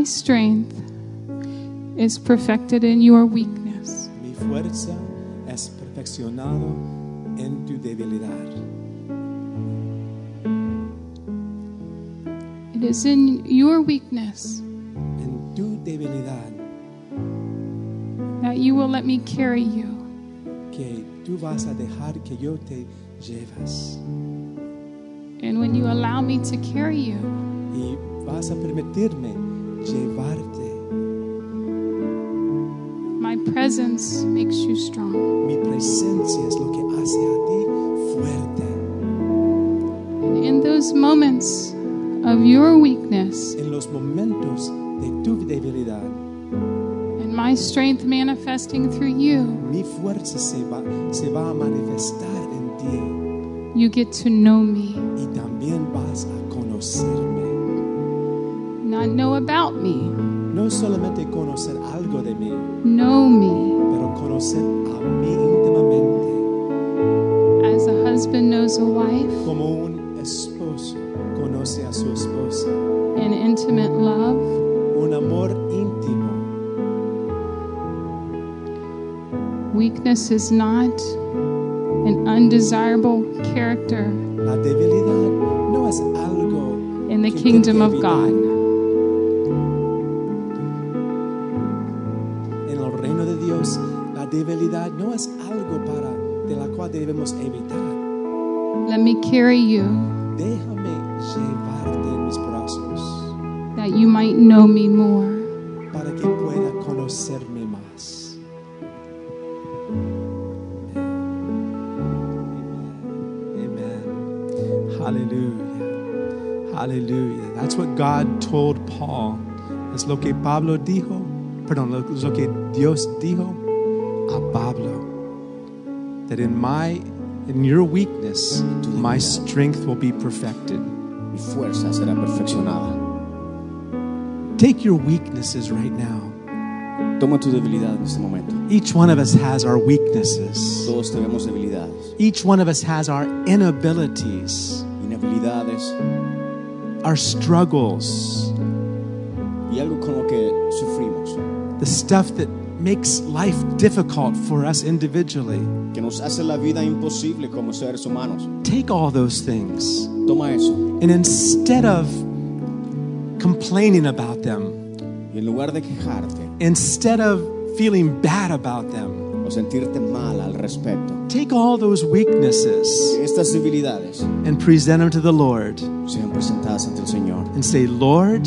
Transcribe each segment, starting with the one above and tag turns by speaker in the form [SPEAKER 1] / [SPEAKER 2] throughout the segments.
[SPEAKER 1] My strength is perfected in your weakness.
[SPEAKER 2] Mi fuerza es perfeccionado en tu debilidad.
[SPEAKER 1] It is in your weakness
[SPEAKER 2] En tu debilidad
[SPEAKER 1] that you will let me carry you.
[SPEAKER 2] que tú vas a dejar que yo te llevas
[SPEAKER 1] And when you allow me to carry you,
[SPEAKER 2] y vas a permitirme llevarte.
[SPEAKER 1] my presence makes you strong.
[SPEAKER 2] Mi presencia es lo que hace a ti fuerte.
[SPEAKER 1] And in those moments of your weakness
[SPEAKER 2] En los momentos de tu debilidad,
[SPEAKER 1] and my strength manifesting through you,
[SPEAKER 2] mi fuerza se va, se va a manifestar en ti
[SPEAKER 1] you get to know me,
[SPEAKER 2] y también vas a conocerme. Solamente conocer algo de mí,
[SPEAKER 1] know me
[SPEAKER 2] pero conocer a mí íntimamente,
[SPEAKER 1] as a husband knows a wife
[SPEAKER 2] como un esposo conoce a su esposa.
[SPEAKER 1] in intimate love.
[SPEAKER 2] Un amor íntimo.
[SPEAKER 1] Weakness is not an undesirable character
[SPEAKER 2] La debilidad no es algo
[SPEAKER 1] in the kingdom of God.
[SPEAKER 2] Debilidad no es algo para de la cual debemos evitar.
[SPEAKER 1] Let me carry you
[SPEAKER 2] Déjame llevarte en mis brazos
[SPEAKER 1] that you might know me more.
[SPEAKER 2] para que pueda conocerme más. Amen. Hallelujah. Hallelujah. That's what God told Paul. Es lo que Pablo dijo. Perdón, lo- lo que Dios dijo a Pablo. That in my in your weakness, my strength will be perfected.
[SPEAKER 3] Mi fuerza será perfeccionada.
[SPEAKER 2] Take your weaknesses right now.
[SPEAKER 3] Toma tu debilidad en este momento.
[SPEAKER 2] Each one of us has our weaknesses.
[SPEAKER 3] Todos tenemos debilidades,
[SPEAKER 2] Each one of us has our inabilities,
[SPEAKER 3] inhabilidades
[SPEAKER 2] our struggles,
[SPEAKER 3] y algo con lo que sufrimos,
[SPEAKER 2] the stuff that makes life difficult for us individually.
[SPEAKER 3] que nos hace la vida imposible como seres humanos.
[SPEAKER 2] Take all those things
[SPEAKER 3] Toma eso
[SPEAKER 2] and instead of complaining about them,
[SPEAKER 3] y en lugar de quejarte
[SPEAKER 2] instead of feeling bad about them,
[SPEAKER 3] o sentirte mal al respecto,
[SPEAKER 2] take all those weaknesses
[SPEAKER 3] estas debilidades
[SPEAKER 2] and present them to the Lord
[SPEAKER 3] sean presentadas ante el Señor
[SPEAKER 2] and say, Lord,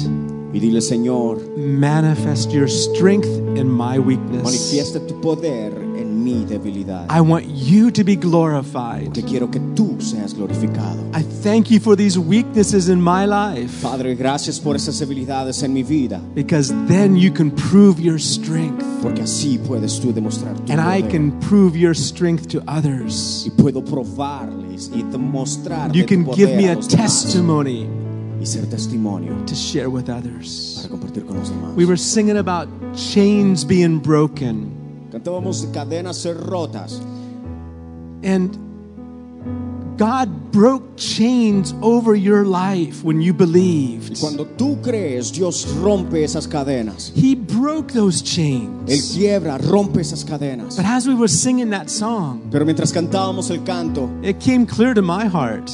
[SPEAKER 3] y dile, Señor,
[SPEAKER 2] manifest your strength in my weakness.
[SPEAKER 3] manifiesta tu poder en mi debilidad.
[SPEAKER 2] I want you to be glorified.
[SPEAKER 3] Que quiero que tú seas glorificado.
[SPEAKER 2] I thank you for these weaknesses in my life
[SPEAKER 3] Padre, gracias por esas debilidades en mi vida,
[SPEAKER 2] because then you can prove your strength
[SPEAKER 3] porque así puedes tú demostrar tu
[SPEAKER 2] and I can prove your strength to others.
[SPEAKER 3] y puedo probarles y demostrar
[SPEAKER 2] You can
[SPEAKER 3] poder
[SPEAKER 2] give me
[SPEAKER 3] a
[SPEAKER 2] a
[SPEAKER 3] los demás
[SPEAKER 2] testimony
[SPEAKER 3] y ser testimonio
[SPEAKER 2] to share with others.
[SPEAKER 3] para compartir con los demás.
[SPEAKER 2] We were singing about chains being broken
[SPEAKER 3] Cantábamos cadenas ser rotas
[SPEAKER 2] and God broke chains over your life when you
[SPEAKER 3] y
[SPEAKER 2] believed.
[SPEAKER 3] cuando tú crees, Dios rompe esas cadenas.
[SPEAKER 2] He broke those
[SPEAKER 3] Él
[SPEAKER 2] chains.
[SPEAKER 3] quiebra, rompe esas cadenas.
[SPEAKER 2] But as we were singing that song,
[SPEAKER 3] Pero mientras cantábamos el canto,
[SPEAKER 2] it came clear to my heart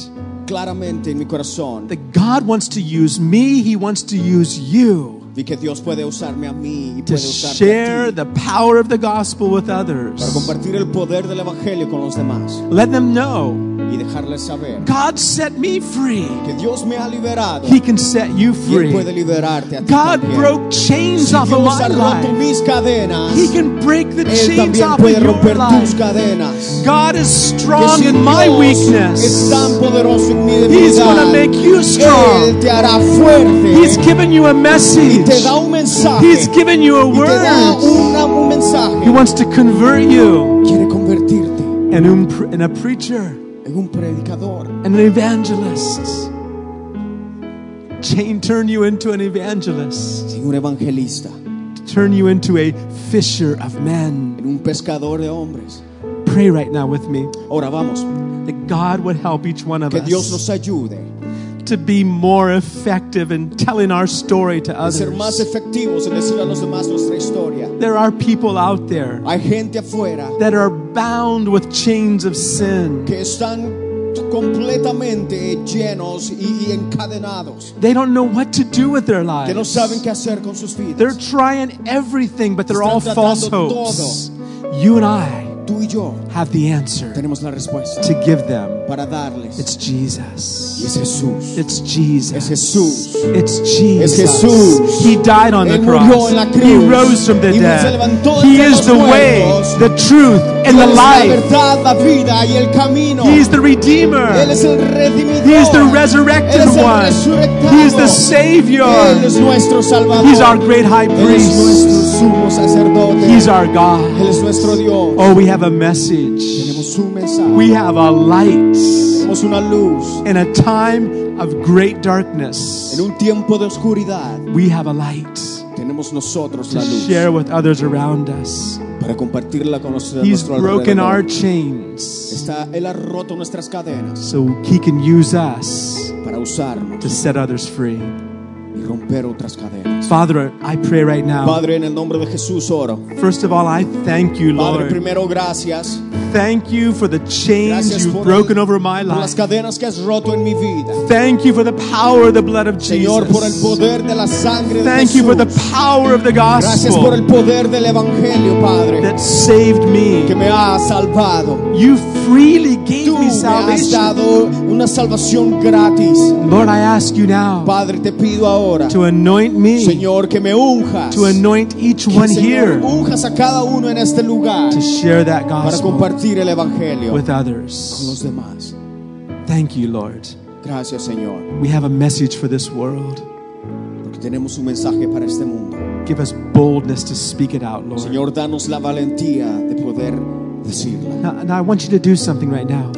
[SPEAKER 3] claramente en mi corazón
[SPEAKER 2] that God wants to use me, He wants to use you
[SPEAKER 3] que Dios puede usarme a mí y
[SPEAKER 2] to
[SPEAKER 3] puede usarte
[SPEAKER 2] share
[SPEAKER 3] a ti
[SPEAKER 2] the power of the gospel with
[SPEAKER 3] para
[SPEAKER 2] others.
[SPEAKER 3] compartir el poder del evangelio con los demás
[SPEAKER 2] Let them know
[SPEAKER 3] y dejarles saber
[SPEAKER 2] God set me free.
[SPEAKER 3] que Dios me ha liberado
[SPEAKER 2] He can set you
[SPEAKER 3] y Él puede liberarte a ti
[SPEAKER 2] God
[SPEAKER 3] también.
[SPEAKER 2] broke chains
[SPEAKER 3] Si
[SPEAKER 2] off of
[SPEAKER 3] Dios ha
[SPEAKER 2] my
[SPEAKER 3] roto
[SPEAKER 2] life.
[SPEAKER 3] mis cadenas,
[SPEAKER 2] He can break the
[SPEAKER 3] Él
[SPEAKER 2] chains
[SPEAKER 3] también
[SPEAKER 2] off
[SPEAKER 3] puede
[SPEAKER 2] of your
[SPEAKER 3] romper tus
[SPEAKER 2] life.
[SPEAKER 3] cadenas.
[SPEAKER 2] God is strong in my weakness.
[SPEAKER 3] Es tan poderoso en mi
[SPEAKER 2] He's going to make you strong.
[SPEAKER 3] Él te hará fuerte
[SPEAKER 2] He's given you a
[SPEAKER 3] y
[SPEAKER 2] message.
[SPEAKER 3] te da un mensaje.
[SPEAKER 2] He's given you a
[SPEAKER 3] y te da
[SPEAKER 2] word.
[SPEAKER 3] una- un mensaje.
[SPEAKER 2] He wants to convert you
[SPEAKER 3] Quiere convertirte
[SPEAKER 2] and un and a preacher
[SPEAKER 3] en un predicador,
[SPEAKER 2] and an evangelist. Chain turn you into an evangelist.
[SPEAKER 3] en un evangelista,
[SPEAKER 2] Turn you into a fisher of men.
[SPEAKER 3] en un pescador de hombres.
[SPEAKER 2] Pray right now with me
[SPEAKER 3] Ahora vamos,
[SPEAKER 2] that God would help each one of
[SPEAKER 3] que Dios
[SPEAKER 2] us
[SPEAKER 3] nos ayude
[SPEAKER 2] to be more effective in telling our story to
[SPEAKER 3] de ser más
[SPEAKER 2] others.
[SPEAKER 3] efectivos en decirle a los demás nuestra historia.
[SPEAKER 2] There are people out there
[SPEAKER 3] Hay gente afuera
[SPEAKER 2] that are bound with chains of sin.
[SPEAKER 3] que están completamente llenos y, encadenados,
[SPEAKER 2] They don't know what to do with their
[SPEAKER 3] que no saben
[SPEAKER 2] lives.
[SPEAKER 3] qué hacer con sus
[SPEAKER 2] They're trying everything, but they're
[SPEAKER 3] Están
[SPEAKER 2] all false hopes. You and I
[SPEAKER 3] Tú y yo
[SPEAKER 2] have the answer
[SPEAKER 3] tenemos la respuesta
[SPEAKER 2] to give them.
[SPEAKER 3] para darles.
[SPEAKER 2] It's Jesus.
[SPEAKER 3] es Jesús.
[SPEAKER 2] It's Jesus.
[SPEAKER 3] Es Jesús.
[SPEAKER 2] It's Jesus.
[SPEAKER 3] Jesús.
[SPEAKER 2] He died on the
[SPEAKER 3] Él la
[SPEAKER 2] cross. He rose from the dead. He is the way, the truth, and the
[SPEAKER 3] Él es
[SPEAKER 2] life.
[SPEAKER 3] verdad, la vida y el camino.
[SPEAKER 2] He is the Redeemer.
[SPEAKER 3] Él es el redimidor.
[SPEAKER 2] He is the
[SPEAKER 3] Él
[SPEAKER 2] resurrected
[SPEAKER 3] es el
[SPEAKER 2] one. He is the Savior.
[SPEAKER 3] Él es nuestro Salvador.
[SPEAKER 2] He's our great high
[SPEAKER 3] Él es nuestro
[SPEAKER 2] priest.
[SPEAKER 3] sumo sacerdote.
[SPEAKER 2] He's our God.
[SPEAKER 3] Él es nuestro Dios.
[SPEAKER 2] Oh, we have a message.
[SPEAKER 3] Tenemos un mensaje.
[SPEAKER 2] We have a light
[SPEAKER 3] Tenemos una luz.
[SPEAKER 2] in a time of great darkness.
[SPEAKER 3] En un tiempo de oscuridad
[SPEAKER 2] We have a light to share with others around us.
[SPEAKER 3] para compartirla con los
[SPEAKER 2] He's
[SPEAKER 3] nuestro
[SPEAKER 2] broken our chains
[SPEAKER 3] Está, él ha roto nuestras cadenas
[SPEAKER 2] so he can use us
[SPEAKER 3] para usarnos
[SPEAKER 2] to set others free.
[SPEAKER 3] y romper otras cadenas.
[SPEAKER 2] Father, I pray right now.
[SPEAKER 3] Padre, en el nombre de Jesús oro.
[SPEAKER 2] First of all, I thank you,
[SPEAKER 3] Padre,
[SPEAKER 2] Lord.
[SPEAKER 3] primero gracias.
[SPEAKER 2] Thank you for the chains
[SPEAKER 3] Gracias
[SPEAKER 2] you've broken
[SPEAKER 3] el-
[SPEAKER 2] over my
[SPEAKER 3] por las
[SPEAKER 2] life.
[SPEAKER 3] cadenas que has roto en mi vida.
[SPEAKER 2] Thank you for the power of the blood of
[SPEAKER 3] Señor, por el
[SPEAKER 2] Jesus.
[SPEAKER 3] poder de la sangre de
[SPEAKER 2] Thank you for the power of the
[SPEAKER 3] Gracias por el
[SPEAKER 2] gospel
[SPEAKER 3] poder del Evangelio, Padre,
[SPEAKER 2] that saved
[SPEAKER 3] que
[SPEAKER 2] me.
[SPEAKER 3] me ha salvado.
[SPEAKER 2] You freely gave
[SPEAKER 3] Tú
[SPEAKER 2] me
[SPEAKER 3] me has
[SPEAKER 2] salvation.
[SPEAKER 3] dado una salvación gratis.
[SPEAKER 2] Lord, I ask you now
[SPEAKER 3] Padre, te pido ahora,
[SPEAKER 2] to anoint me,
[SPEAKER 3] Señor, que me unjas.
[SPEAKER 2] to anoint each
[SPEAKER 3] Que,
[SPEAKER 2] one
[SPEAKER 3] Señor,
[SPEAKER 2] here
[SPEAKER 3] unjas a cada uno en este lugar
[SPEAKER 2] to share that
[SPEAKER 3] para
[SPEAKER 2] gospel
[SPEAKER 3] compartir el Evangelio
[SPEAKER 2] with
[SPEAKER 3] con
[SPEAKER 2] others.
[SPEAKER 3] los demás.
[SPEAKER 2] Thank you, Lord.
[SPEAKER 3] Gracias, Señor,
[SPEAKER 2] We have a message for this world.
[SPEAKER 3] porque tenemos un mensaje para este mundo.
[SPEAKER 2] Give us boldness to speak it out, Lord.
[SPEAKER 3] Señor, danos la valentía de poder decirla.
[SPEAKER 2] Now, now I want you to do something right now.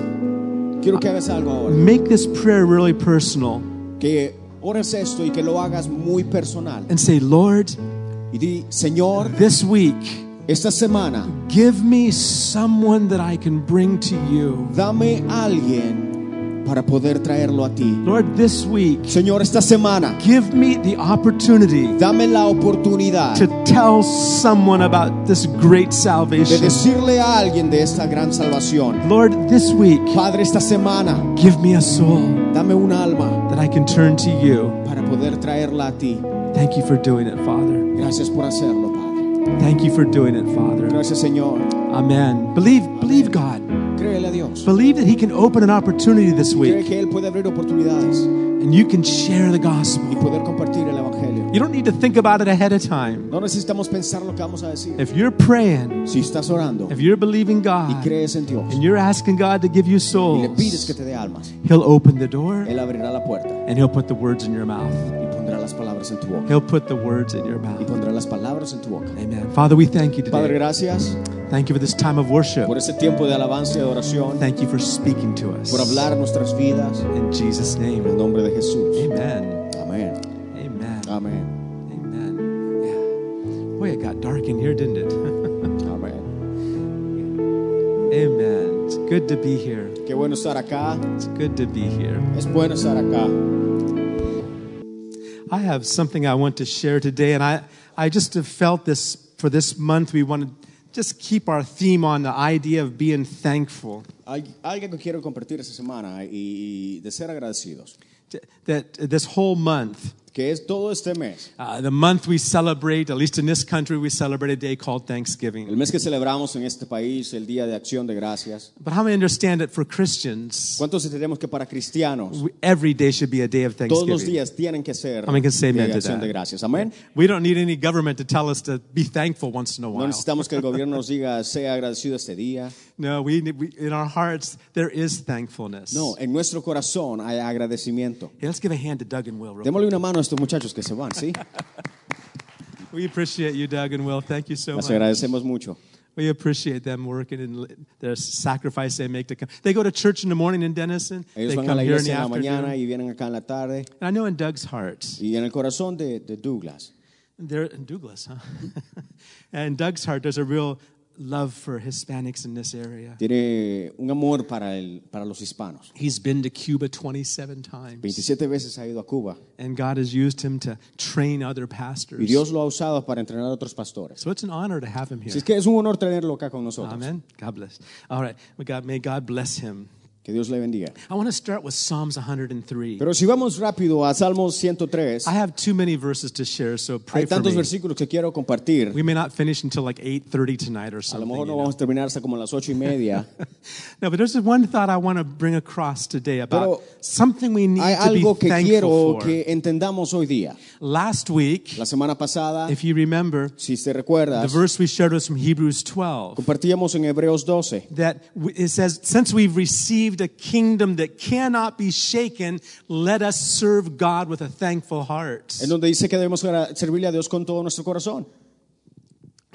[SPEAKER 3] Quiero que hagas algo ahora.
[SPEAKER 2] Make this prayer really personal
[SPEAKER 3] Que ores esto y que lo hagas muy personal.
[SPEAKER 2] and say, Lord,
[SPEAKER 3] Y di, Señor,
[SPEAKER 2] this week,
[SPEAKER 3] esta semana,
[SPEAKER 2] give me someone that I can bring to you.
[SPEAKER 3] dame alguien para poder traerlo a ti.
[SPEAKER 2] Lord, this week,
[SPEAKER 3] Señor, esta semana,
[SPEAKER 2] give me the opportunity
[SPEAKER 3] dame la oportunidad
[SPEAKER 2] to tell someone about this great
[SPEAKER 3] de
[SPEAKER 2] salvation.
[SPEAKER 3] decirle a alguien de esta gran salvación.
[SPEAKER 2] Lord, this week,
[SPEAKER 3] Padre, esta semana,
[SPEAKER 2] give me a soul
[SPEAKER 3] dame un alma
[SPEAKER 2] that I can turn to you.
[SPEAKER 3] para poder traerla a ti.
[SPEAKER 2] Thank you for doing it, Father.
[SPEAKER 3] Gracias por hacerlo, Padre.
[SPEAKER 2] Thank you for doing it, Father.
[SPEAKER 3] Gracias, Señor.
[SPEAKER 2] Amen. Believe, believe God.
[SPEAKER 3] Dios.
[SPEAKER 2] Believe that He can open an opportunity this
[SPEAKER 3] Cree
[SPEAKER 2] week
[SPEAKER 3] que Él puede abrir oportunidades
[SPEAKER 2] and you can share the
[SPEAKER 3] y
[SPEAKER 2] gospel.
[SPEAKER 3] poder compartir el Evangelio.
[SPEAKER 2] You don't need to think about it ahead of time.
[SPEAKER 3] No necesitamos pensar lo que vamos a decir.
[SPEAKER 2] If you're praying,
[SPEAKER 3] Si estás orando
[SPEAKER 2] if you're believing
[SPEAKER 3] y
[SPEAKER 2] God,
[SPEAKER 3] crees en Dios
[SPEAKER 2] and you're asking God to give you
[SPEAKER 3] y le pides que
[SPEAKER 2] souls,
[SPEAKER 3] te dé almas,
[SPEAKER 2] He'll open the door
[SPEAKER 3] Él abrirá la puerta
[SPEAKER 2] and He'll put the words in your mouth.
[SPEAKER 3] y pondrá las palabras en tu boca.
[SPEAKER 2] He'll put the words in your
[SPEAKER 3] Y
[SPEAKER 2] mouth.
[SPEAKER 3] pondrá las palabras en tu boca.
[SPEAKER 2] Amen. Father, we thank you
[SPEAKER 3] Padre,
[SPEAKER 2] today.
[SPEAKER 3] gracias
[SPEAKER 2] Thank you for this time of worship.
[SPEAKER 3] por este tiempo de alabanza y de oración,
[SPEAKER 2] Thank you for speaking to us.
[SPEAKER 3] por hablar nuestras vidas.
[SPEAKER 2] In Jesus'
[SPEAKER 3] En el
[SPEAKER 2] name.
[SPEAKER 3] nombre de Jesús.
[SPEAKER 2] Amen.
[SPEAKER 3] Amén.
[SPEAKER 2] Amen.
[SPEAKER 3] Amén.
[SPEAKER 2] Amen. Yeah. Boy, it got dark in here, didn't it?
[SPEAKER 3] Amén.
[SPEAKER 2] Amen. It's good to be here.
[SPEAKER 3] Qué bueno estar acá.
[SPEAKER 2] It's good to be here.
[SPEAKER 3] Es bueno estar acá.
[SPEAKER 2] I have something I want to share today, and I, I just have felt this for this month. We want to just keep our theme on the idea of being thankful.
[SPEAKER 3] Hay algo que quiero compartir esta semana y de ser agradecidos.
[SPEAKER 2] That this whole month,
[SPEAKER 3] Que es todo este mes.
[SPEAKER 2] uh, the month we celebrate, at least in this country, we celebrate a day called Thanksgiving.
[SPEAKER 3] El mes que celebramos en este país, el Día de Acción de Gracias.
[SPEAKER 2] But how many understand that for Christians,
[SPEAKER 3] ¿Cuántos entendemos que para cristianos
[SPEAKER 2] we- every day should be a day of Thanksgiving?
[SPEAKER 3] todos los días tienen que ser
[SPEAKER 2] How many can say
[SPEAKER 3] Día
[SPEAKER 2] amen
[SPEAKER 3] de Acción
[SPEAKER 2] that?
[SPEAKER 3] de Gracias? Amén.
[SPEAKER 2] We don't need any government to tell us to be thankful once in a while.
[SPEAKER 3] No necesitamos que el gobierno nos diga sea agradecido este día.
[SPEAKER 2] No, we, we in our hearts there is thankfulness.
[SPEAKER 3] No, en nuestro corazón hay agradecimiento.
[SPEAKER 2] Hey, let's give a hand to Doug and Will.
[SPEAKER 3] Démosle una mano estos muchachos que se van, ¿sí?
[SPEAKER 2] We appreciate you, Doug and Will. Thank you so
[SPEAKER 3] Les
[SPEAKER 2] much.
[SPEAKER 3] agradecemos mucho.
[SPEAKER 2] We appreciate them working and their sacrifice they make to come. They go to church in the morning in Denison.
[SPEAKER 3] Ellos
[SPEAKER 2] they
[SPEAKER 3] van a
[SPEAKER 2] come
[SPEAKER 3] la
[SPEAKER 2] here in the
[SPEAKER 3] iglesia en la mañana
[SPEAKER 2] afternoon.
[SPEAKER 3] y vienen acá en la tarde.
[SPEAKER 2] And I know in Doug's heart,
[SPEAKER 3] Y en el corazón de, de Douglas,
[SPEAKER 2] there in Douglas, huh? and Doug's heart, there's a real love for Hispanics in this area.
[SPEAKER 3] Tiene un amor para, el, para los hispanos.
[SPEAKER 2] He's been to Cuba 27 times.
[SPEAKER 3] 27 veces ha ido a Cuba
[SPEAKER 2] And God has used him to train other pastors. y.
[SPEAKER 3] Dios lo ha usado para entrenar a otros pastores.
[SPEAKER 2] So it's an honor to have him here.
[SPEAKER 3] Así es que es un honor tenerlo acá con nosotros.
[SPEAKER 2] Amen. God bless. All right. May God, may God bless him.
[SPEAKER 3] Que Dios le bendiga.
[SPEAKER 2] I want to start with Psalms 103.
[SPEAKER 3] Pero si vamos rápido a Salmos 103,
[SPEAKER 2] I have too many verses to share, so pray
[SPEAKER 3] hay
[SPEAKER 2] for
[SPEAKER 3] tantos
[SPEAKER 2] me.
[SPEAKER 3] versículos que quiero compartir.
[SPEAKER 2] We may not finish until like 8:30 tonight or something.
[SPEAKER 3] A lo mejor no vamos a terminar hasta como a las ocho y media.
[SPEAKER 2] No, but there's one thought I want to bring across today about
[SPEAKER 3] Pero
[SPEAKER 2] something we need
[SPEAKER 3] Hay
[SPEAKER 2] to be
[SPEAKER 3] algo que
[SPEAKER 2] thankful
[SPEAKER 3] quiero
[SPEAKER 2] for.
[SPEAKER 3] que entendamos hoy día.
[SPEAKER 2] Last week,
[SPEAKER 3] La semana pasada,
[SPEAKER 2] if you remember,
[SPEAKER 3] si te
[SPEAKER 2] the verse we shared was from Hebrews 12.
[SPEAKER 3] compartíamos en Hebreos 12
[SPEAKER 2] that it says, since we've received a kingdom that cannot be shaken, let us serve God with a thankful heart.
[SPEAKER 3] en donde dice que debemos servirle a Dios con todo nuestro corazón.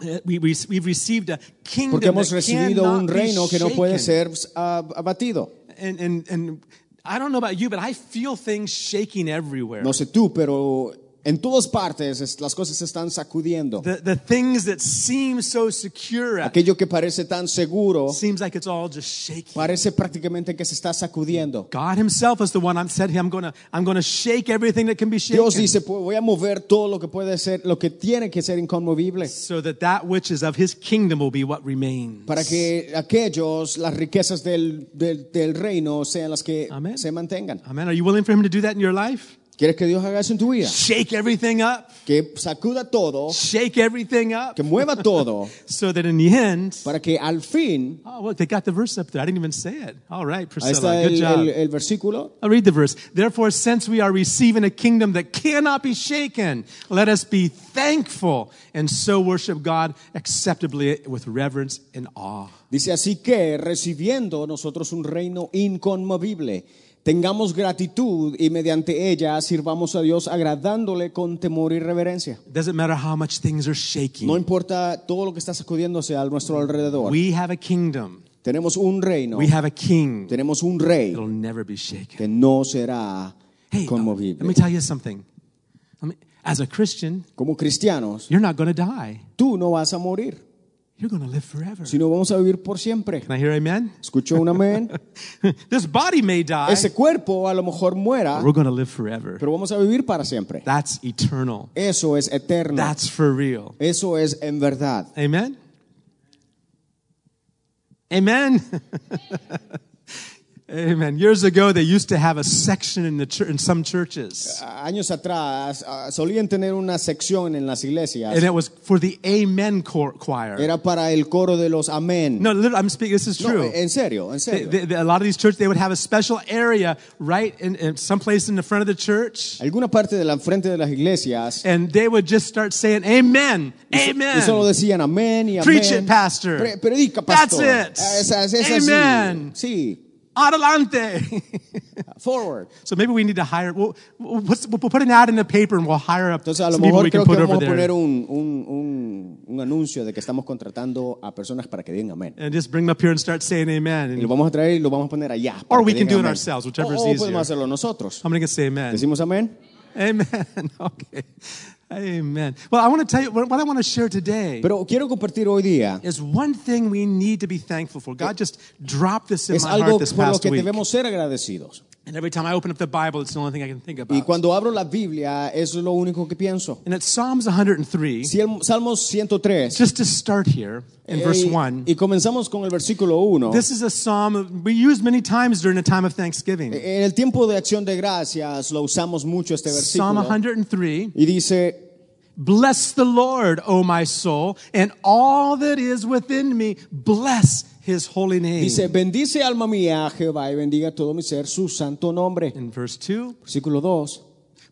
[SPEAKER 2] Uh, We, we, we've received a kingdom
[SPEAKER 3] Porque hemos
[SPEAKER 2] that
[SPEAKER 3] recibido
[SPEAKER 2] cannot
[SPEAKER 3] un
[SPEAKER 2] be
[SPEAKER 3] reino que no puede
[SPEAKER 2] shaken.
[SPEAKER 3] ser ah, abatido.
[SPEAKER 2] And, and, and I don't know about you, but I feel things shaking everywhere.
[SPEAKER 3] No sé tú, pero en todas partes es- las cosas se están sacudiendo.
[SPEAKER 2] The, the things that seem so secure
[SPEAKER 3] Aquello que parece tan seguro
[SPEAKER 2] seems like it's all just shaking.
[SPEAKER 3] parece prácticamente que se está sacudiendo.
[SPEAKER 2] God Himself is the one I'm said I'm gonna I'm gonna shake everything that can be shaken.
[SPEAKER 3] Dios dice, "Pues voy a mover todo lo que puede ser, lo que tiene que ser inconmovible,
[SPEAKER 2] so that that which is of His kingdom will be what remains.
[SPEAKER 3] para que aquellos, las riquezas del, del, del reino sean las que
[SPEAKER 2] Amén.
[SPEAKER 3] se mantengan.
[SPEAKER 2] Amen. Are you willing for Him to do that in your life?
[SPEAKER 3] ¿Quieres que Dios haga eso en tu vida?
[SPEAKER 2] Shake everything up.
[SPEAKER 3] Que sacuda todo,
[SPEAKER 2] Shake everything up.
[SPEAKER 3] que mueva todo,
[SPEAKER 2] So that in the end,
[SPEAKER 3] para que al fin,
[SPEAKER 2] oh look, they got the verse up there. I didn't even say it. All right, Priscilla,
[SPEAKER 3] está
[SPEAKER 2] good
[SPEAKER 3] el,
[SPEAKER 2] job.
[SPEAKER 3] el- el versículo,
[SPEAKER 2] I'll read the verse. Therefore, since we are receiving a kingdom that cannot be shaken, let us be thankful and so worship God acceptably with reverence and awe.
[SPEAKER 3] dice así que recibiendo nosotros un reino inconmovible, tengamos gratitud y mediante ella sirvamos a Dios agradándole con temor y reverencia.
[SPEAKER 2] Doesn't matter how much things are shaking.
[SPEAKER 3] No importa todo lo que está sacudiéndose a nuestro alrededor.
[SPEAKER 2] We have a kingdom.
[SPEAKER 3] Tenemos un reino,
[SPEAKER 2] We have a king.
[SPEAKER 3] tenemos un rey
[SPEAKER 2] It'll never be shaken.
[SPEAKER 3] que no será
[SPEAKER 2] Hey, uh, let
[SPEAKER 3] conmovible.
[SPEAKER 2] me tell you something. Let me- as a Christian,
[SPEAKER 3] Como cristianos,
[SPEAKER 2] you're not going to die.
[SPEAKER 3] tú no vas a morir,
[SPEAKER 2] You're going to live forever.
[SPEAKER 3] sino vamos a vivir por siempre.
[SPEAKER 2] Can I hear amen?
[SPEAKER 3] ¿Escuchó un amén?
[SPEAKER 2] this body may die,
[SPEAKER 3] Ese cuerpo a lo mejor muera,
[SPEAKER 2] but we're going to live forever.
[SPEAKER 3] pero vamos a vivir para siempre.
[SPEAKER 2] That's eternal.
[SPEAKER 3] Eso es eterno.
[SPEAKER 2] That's for real.
[SPEAKER 3] Eso es en verdad.
[SPEAKER 2] Amen? Amen. Amen. Years ago, they used to have a section in the church, in some churches,
[SPEAKER 3] Años atrás ah, solían tener una sección en las iglesias.
[SPEAKER 2] and it was for the Amen choir.
[SPEAKER 3] Era para el coro de los amén.
[SPEAKER 2] No, literally, I'm speaking. This is true.
[SPEAKER 3] No, en serio, en serio.
[SPEAKER 2] they- they- a lot of these churches, they would have a special area right in, in some place in the front of the church,
[SPEAKER 3] Alguna parte de la frente de las iglesias
[SPEAKER 2] and they would just start saying, "Amen,
[SPEAKER 3] y solo
[SPEAKER 2] Amen."
[SPEAKER 3] decían amén y amén.
[SPEAKER 2] Preach it, pastor.
[SPEAKER 3] Pre- predica,
[SPEAKER 2] That's it.
[SPEAKER 3] Esa- es- es así.
[SPEAKER 2] Amen.
[SPEAKER 3] Sí.
[SPEAKER 2] Adelante.
[SPEAKER 3] Forward.
[SPEAKER 2] so maybe we need to hire. We'll, we'll, put- we'll put an ad in the paper and we'll hire up
[SPEAKER 3] Entonces a lo mejor
[SPEAKER 2] we can
[SPEAKER 3] creo que
[SPEAKER 2] put over
[SPEAKER 3] vamos a poner un, un, un, un anuncio de que estamos contratando a personas para que digan amén.
[SPEAKER 2] and just bring them up here and start saying Amen.
[SPEAKER 3] Y lo
[SPEAKER 2] And
[SPEAKER 3] vamos a traer y lo vamos a poner allá.
[SPEAKER 2] Or we
[SPEAKER 3] que
[SPEAKER 2] can
[SPEAKER 3] digan
[SPEAKER 2] do it
[SPEAKER 3] amén.
[SPEAKER 2] ourselves, whichever is
[SPEAKER 3] o
[SPEAKER 2] easier.
[SPEAKER 3] podemos hacerlo nosotros.
[SPEAKER 2] how many can say Amen?
[SPEAKER 3] ¿Decimos amén?
[SPEAKER 2] Amen. okay. Amen. Well, I want to tell you what, I want to share today.
[SPEAKER 3] Pero quiero compartir hoy día
[SPEAKER 2] is one thing we need to be thankful for. God eh, just dropped this in
[SPEAKER 3] es
[SPEAKER 2] my
[SPEAKER 3] algo
[SPEAKER 2] heart this
[SPEAKER 3] por lo que
[SPEAKER 2] week.
[SPEAKER 3] debemos ser agradecidos.
[SPEAKER 2] And every time I open up the Bible, it's the only thing I can think about.
[SPEAKER 3] Y cuando abro la Biblia, eso es lo único que pienso.
[SPEAKER 2] And it's Psalms 103.
[SPEAKER 3] Si el Salmos 103,
[SPEAKER 2] Just to start here in verse
[SPEAKER 3] eh,
[SPEAKER 2] 1.
[SPEAKER 3] y comenzamos con el versículo 1.
[SPEAKER 2] This is a psalm we use many times during the time of Thanksgiving.
[SPEAKER 3] En el tiempo de acción de gracias lo usamos mucho este versículo.
[SPEAKER 2] Psalm
[SPEAKER 3] versículo.
[SPEAKER 2] 103.
[SPEAKER 3] Y dice,
[SPEAKER 2] Bless the Lord, O my soul, and all that is within me, bless his holy name.
[SPEAKER 3] dice, bendice alma mía Jehová y bendiga todo mi ser su santo nombre.
[SPEAKER 2] In verse 2,
[SPEAKER 3] Versículo 2.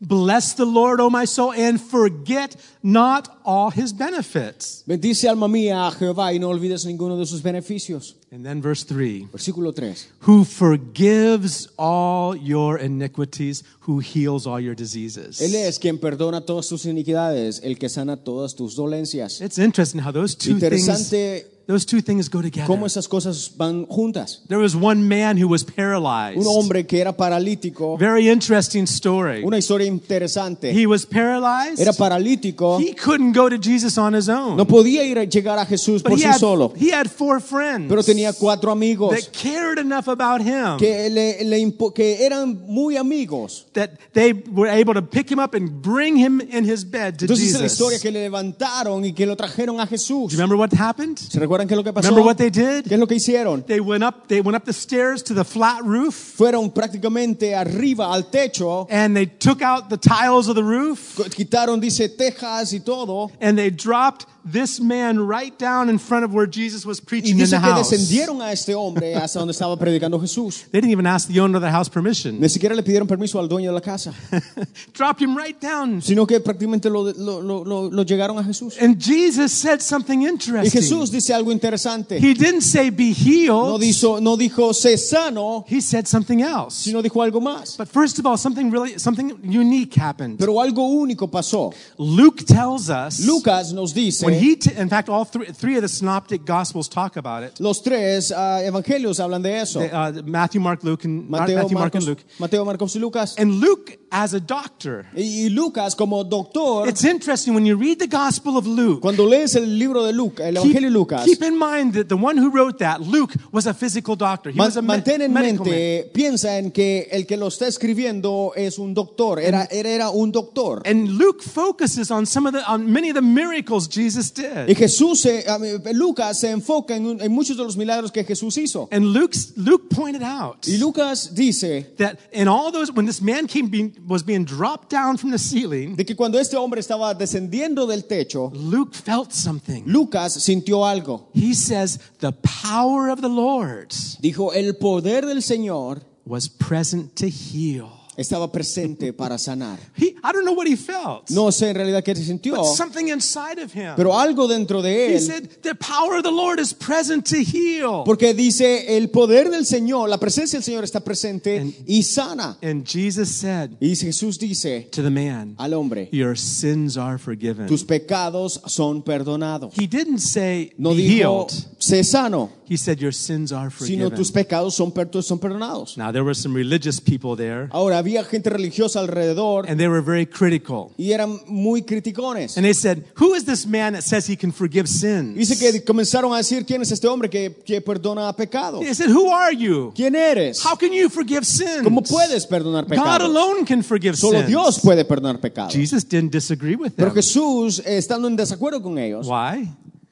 [SPEAKER 2] bless the Lord, O my soul, and forget not all his benefits.
[SPEAKER 3] Bendice alma mía a Jehová y no olvides ninguno de sus beneficios.
[SPEAKER 2] And then verse 3,
[SPEAKER 3] Versículo 3.
[SPEAKER 2] who forgives all your iniquities, who heals all your diseases.
[SPEAKER 3] Él es quien perdona todas tus iniquidades, el que sana todas tus dolencias.
[SPEAKER 2] It's interesting how those two things
[SPEAKER 3] Interesante
[SPEAKER 2] those two things go together.
[SPEAKER 3] cómo esas cosas van juntas.
[SPEAKER 2] There was one man who was paralyzed.
[SPEAKER 3] Un hombre que era paralítico,
[SPEAKER 2] Very interesting story.
[SPEAKER 3] una historia interesante.
[SPEAKER 2] He was paralyzed.
[SPEAKER 3] Era paralítico,
[SPEAKER 2] He couldn't go to Jesus on his own.
[SPEAKER 3] no podía ir a llegar a Jesús
[SPEAKER 2] but
[SPEAKER 3] por
[SPEAKER 2] he
[SPEAKER 3] sí
[SPEAKER 2] had,
[SPEAKER 3] solo,
[SPEAKER 2] he had four friends
[SPEAKER 3] pero tenía cuatro amigos
[SPEAKER 2] that cared enough about him
[SPEAKER 3] que, le- le que eran muy amigos.
[SPEAKER 2] that they were able to pick him up and bring him in his bed to
[SPEAKER 3] Entonces es la historia que le levantaron y que lo trajeron a Jesús.
[SPEAKER 2] Do you remember what happened?
[SPEAKER 3] ¿Se recuerdan qué es lo que pasó?
[SPEAKER 2] Remember what they did?
[SPEAKER 3] ¿Qué es lo que hicieron?
[SPEAKER 2] They went up. They went up the stairs to the flat roof,
[SPEAKER 3] Fueron prácticamente arriba al techo,
[SPEAKER 2] and they took out the tiles of the roof,
[SPEAKER 3] quitaron, dice, tejas y todo,
[SPEAKER 2] and they dropped this man right down in front of where Jesus was
[SPEAKER 3] y
[SPEAKER 2] preaching in the
[SPEAKER 3] que
[SPEAKER 2] house.
[SPEAKER 3] descendieron a este hombre hasta donde estaba predicando Jesús.
[SPEAKER 2] They didn't even ask the owner of the house permission.
[SPEAKER 3] Ni siquiera le pidieron permiso al dueño de la casa,
[SPEAKER 2] dropped him right down.
[SPEAKER 3] sino que prácticamente lo, lo, lo, lo- llegaron a Jesús.
[SPEAKER 2] And Jesus said something
[SPEAKER 3] Y
[SPEAKER 2] interesting.
[SPEAKER 3] Jesús dice algo interesante.
[SPEAKER 2] He didn't say be healed.
[SPEAKER 3] No dijo, no dijo sé sano,
[SPEAKER 2] He said something else.
[SPEAKER 3] sino dijo algo más.
[SPEAKER 2] But first of all, something really, something unique happened.
[SPEAKER 3] Pero algo único pasó.
[SPEAKER 2] Luke tells us
[SPEAKER 3] Lucas nos dice,
[SPEAKER 2] when he, in fact, all three, three of the synoptic gospels talk about it.
[SPEAKER 3] los tres ah, evangelios hablan de eso.
[SPEAKER 2] They, uh, Matthew, Mark, Luke, and
[SPEAKER 3] Mateo,
[SPEAKER 2] Matthew, Mark, and Luke.
[SPEAKER 3] Mateo, Marcos y Lucas.
[SPEAKER 2] And Luke, as a doctor,
[SPEAKER 3] Y Lucas como doctor,
[SPEAKER 2] it's interesting when you read the Gospel of Luke.
[SPEAKER 3] cuando lees el libro de Lucas, el
[SPEAKER 2] Keep,
[SPEAKER 3] Evangelio de Lucas,
[SPEAKER 2] keep in mind that the one who wrote that, Luke, was a physical doctor. He
[SPEAKER 3] man-
[SPEAKER 2] was a
[SPEAKER 3] mantén en
[SPEAKER 2] medical man.
[SPEAKER 3] mente, piensa en que el que lo está escribiendo es un doctor, era, era, era un doctor.
[SPEAKER 2] And Luke focuses on some of the, on many of the miracles Jesus did.
[SPEAKER 3] Y Jesús, se- a mí, Lucas se enfoca en, en muchos de los milagros que Jesús hizo.
[SPEAKER 2] And Luke's, Luke pointed out
[SPEAKER 3] Y Lucas dice
[SPEAKER 2] that in all those, when this man came being, was being dropped down from the ceiling,
[SPEAKER 3] de que cuando este hombre estaba descendiendo del techo,
[SPEAKER 2] Luke felt something.
[SPEAKER 3] Lucas sintió algo.
[SPEAKER 2] He says the power of the Lord
[SPEAKER 3] Dijo, el poder del Señor
[SPEAKER 2] was present to heal.
[SPEAKER 3] Estaba presente para sanar.
[SPEAKER 2] He, I don't know what he felt,
[SPEAKER 3] No sé en realidad qué se sintió,
[SPEAKER 2] but something inside of him.
[SPEAKER 3] pero algo dentro de
[SPEAKER 2] He
[SPEAKER 3] él
[SPEAKER 2] said the power of the Lord is present to heal.
[SPEAKER 3] Porque dice, el poder del Señor, la presencia del Señor está presente y sana.
[SPEAKER 2] And Jesus said
[SPEAKER 3] Y Jesús dice
[SPEAKER 2] to the man,
[SPEAKER 3] al hombre,
[SPEAKER 2] Your sins are forgiven.
[SPEAKER 3] tus pecados son perdonados.
[SPEAKER 2] He didn't say
[SPEAKER 3] No
[SPEAKER 2] be
[SPEAKER 3] dijo,
[SPEAKER 2] healed.
[SPEAKER 3] sé sano,
[SPEAKER 2] He said your sins are
[SPEAKER 3] sino
[SPEAKER 2] forgiven.
[SPEAKER 3] tus pecados son, per- son perdonados.
[SPEAKER 2] Now there were some religious people there,
[SPEAKER 3] Ahora, había gente religiosa alrededor
[SPEAKER 2] and they were very critical.
[SPEAKER 3] y eran muy criticones.
[SPEAKER 2] And they said, "Who is this man that says he can forgive sins?"
[SPEAKER 3] Dice que comenzaron a decir, ¿quién es este hombre que, que perdona pecados?
[SPEAKER 2] They said, "Who are you?
[SPEAKER 3] ¿Quién eres?
[SPEAKER 2] How can you forgive sins?
[SPEAKER 3] ¿Cómo puedes perdonar
[SPEAKER 2] God
[SPEAKER 3] pecados?
[SPEAKER 2] alone can forgive
[SPEAKER 3] Solo
[SPEAKER 2] sins."
[SPEAKER 3] Dios puede perdonar pecados.
[SPEAKER 2] Jesus didn't disagree with
[SPEAKER 3] Pero
[SPEAKER 2] them.
[SPEAKER 3] Jesús, eh, estando en desacuerdo con ellos,
[SPEAKER 2] Why?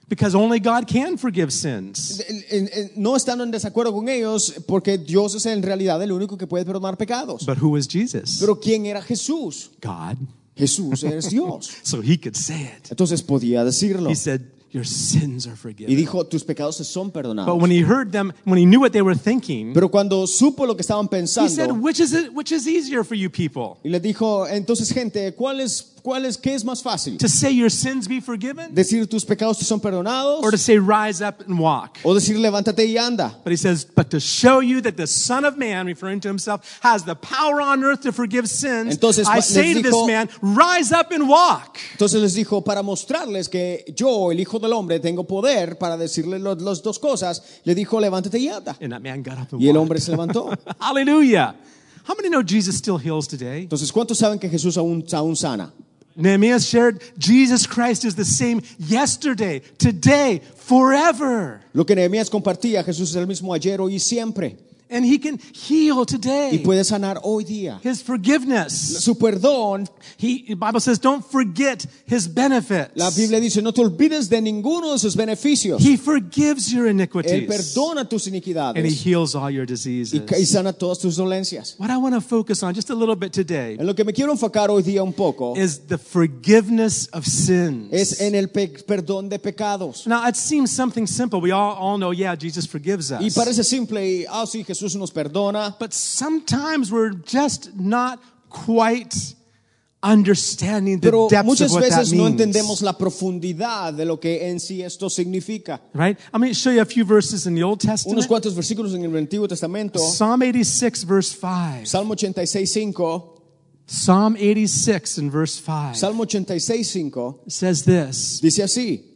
[SPEAKER 2] Because only God can forgive sins.
[SPEAKER 3] no estando en desacuerdo con ellos, porque Dios es en realidad el único que puede perdonar pecados.
[SPEAKER 2] But who was Jesus?
[SPEAKER 3] Pero ¿quién era Jesús?
[SPEAKER 2] God.
[SPEAKER 3] Jesús es Dios.
[SPEAKER 2] So he could say it.
[SPEAKER 3] Entonces podía decirlo.
[SPEAKER 2] He said, "Your sins are
[SPEAKER 3] Y
[SPEAKER 2] forgiven."
[SPEAKER 3] dijo, tus pecados te son
[SPEAKER 2] But
[SPEAKER 3] perdonados.
[SPEAKER 2] when he heard them, when he knew what they were thinking,
[SPEAKER 3] Pero cuando supo lo que estaban
[SPEAKER 2] he said,
[SPEAKER 3] pensando,
[SPEAKER 2] "Which is it? Which is easier for you people?
[SPEAKER 3] y le dijo, entonces gente, ¿cuál es, cuál es, ¿qué es más fácil?
[SPEAKER 2] To say your sins be forgiven,
[SPEAKER 3] ¿Decir tus pecados te son perdonados?
[SPEAKER 2] or to say rise up and walk?"
[SPEAKER 3] ¿O decir levántate y anda?
[SPEAKER 2] But he says, "But to show you that the Son of Man, referring to himself, has the power on earth to forgive sins,
[SPEAKER 3] Entonces,
[SPEAKER 2] I say to this
[SPEAKER 3] dijo-
[SPEAKER 2] man, rise up and walk."
[SPEAKER 3] Entonces les dijo, para mostrarles que yo, el Hijo del Hombre, tengo poder para decirles lo- las dos cosas, le dijo, levántate y anda.
[SPEAKER 2] And that man got up and
[SPEAKER 3] Y el hombre se levantó.
[SPEAKER 2] Hallelujah. How many know Jesus still heals today?
[SPEAKER 3] Entonces, ¿cuántos saben que Jesús aún, aún sana?
[SPEAKER 2] Nehemiah shared Jesus Christ is the same yesterday, today, forever.
[SPEAKER 3] Lo que Nehemías compartía, Jesús es el mismo ayer, hoy y siempre.
[SPEAKER 2] And he can heal
[SPEAKER 3] Y
[SPEAKER 2] today.
[SPEAKER 3] puede sanar hoy día.
[SPEAKER 2] His forgiveness.
[SPEAKER 3] Su perdón,
[SPEAKER 2] He, the Bible says, don't forget his benefits.
[SPEAKER 3] la Biblia dice, no te olvides de ninguno de sus beneficios.
[SPEAKER 2] He forgives your iniquities.
[SPEAKER 3] Él perdona tus iniquidades.
[SPEAKER 2] And he heals all your diseases.
[SPEAKER 3] y sana todas tus dolencias.
[SPEAKER 2] What I want to focus on just a little bit today
[SPEAKER 3] En lo que me quiero enfocar hoy día un poco
[SPEAKER 2] is the forgiveness of sins.
[SPEAKER 3] es en el pe- perdón de pecados.
[SPEAKER 2] Now, it seems something simple. We all, all know, yeah, Jesus forgives us.
[SPEAKER 3] Y parece simple y, ah, sí, Jesús nos perdona.
[SPEAKER 2] But sometimes we're just not quite understanding the
[SPEAKER 3] Pero
[SPEAKER 2] depths of that
[SPEAKER 3] veces no
[SPEAKER 2] means.
[SPEAKER 3] entendemos la profundidad de lo que en sí esto significa.
[SPEAKER 2] Right? I'm going to show you a few verses in the Old
[SPEAKER 3] Unos
[SPEAKER 2] Testament.
[SPEAKER 3] cuantos versículos en el Antiguo Testamento.
[SPEAKER 2] Psalm 86, verse 5.
[SPEAKER 3] Salmo 86, 5.
[SPEAKER 2] Psalm 86 and verse 5
[SPEAKER 3] Salmo 86, 5.
[SPEAKER 2] says this
[SPEAKER 3] Dice así.